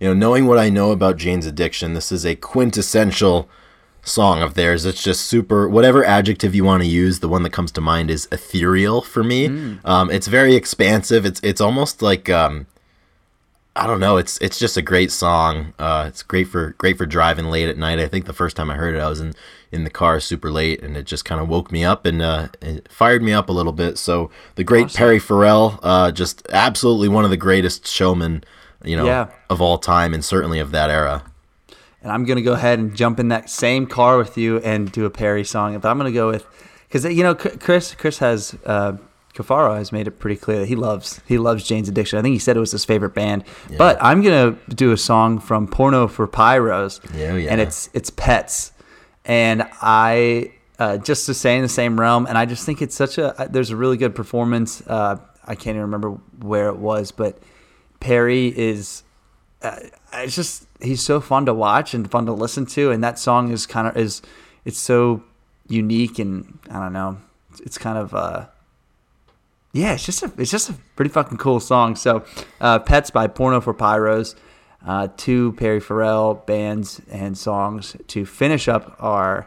you know knowing what I know about Jane's Addiction, this is a quintessential song of theirs. It's just super. Whatever adjective you want to use, the one that comes to mind is ethereal for me. Mm. Um, it's very expansive. It's it's almost like um, I don't know. It's it's just a great song. Uh, it's great for great for driving late at night. I think the first time I heard it, I was in in the car super late, and it just kind of woke me up and uh, it fired me up a little bit. So the great awesome. Perry Farrell, uh, just absolutely one of the greatest showmen, you know, yeah. of all time, and certainly of that era and I'm gonna go ahead and jump in that same car with you and do a Perry song. But I'm gonna go with because you know Chris Chris has uh, Cuffaro has made it pretty clear that he loves he loves Jane's Addiction. I think he said it was his favorite band. Yeah. But I'm gonna do a song from Porno for Pyros. Yeah, yeah. And it's it's Pets, and I uh, just to say in the same realm. And I just think it's such a there's a really good performance. Uh, I can't even remember where it was, but Perry is. Uh, it's just he's so fun to watch and fun to listen to, and that song is kind of is it's so unique and I don't know, it's kind of uh, yeah, it's just a it's just a pretty fucking cool song. So, uh, Pets by Porno for Pyros, uh, two Perry Farrell bands and songs to finish up our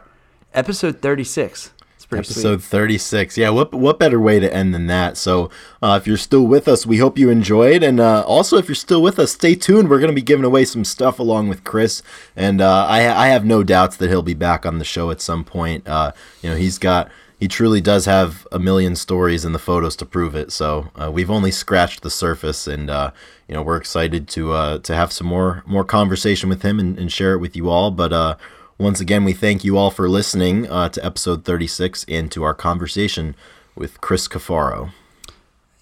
episode thirty six episode sweet. 36 yeah what what better way to end than that? So uh, if you're still with us we hope you enjoyed. And uh, also if you're still with us stay tuned. We're going to be giving away some stuff along with chris. And uh, I, I have no doubts that he'll be back on the show at some point. Uh, you know he's got he truly does have a million stories and the photos to prove it. So uh, we've only scratched the surface and uh, you know we're excited to to have some more more conversation with him and, and share it with you all. But once again, we thank you all for listening uh, to episode 36 and to our conversation with Chris Cuffaro.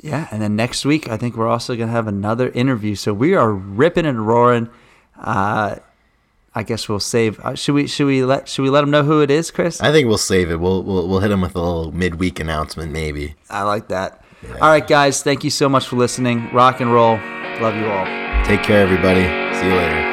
Yeah, and then next week, I think we're also going to have another interview. So we are ripping and roaring. Uh, I guess we'll save. Uh, should we? Should we let? Should we let them know who it is, Chris? I think we'll save it. We'll we'll, we'll hit them with a little midweek announcement, maybe. I like that. Yeah. All right, guys. Thank you so much for listening. Rock and roll. Love you all. Take care, everybody. See you later.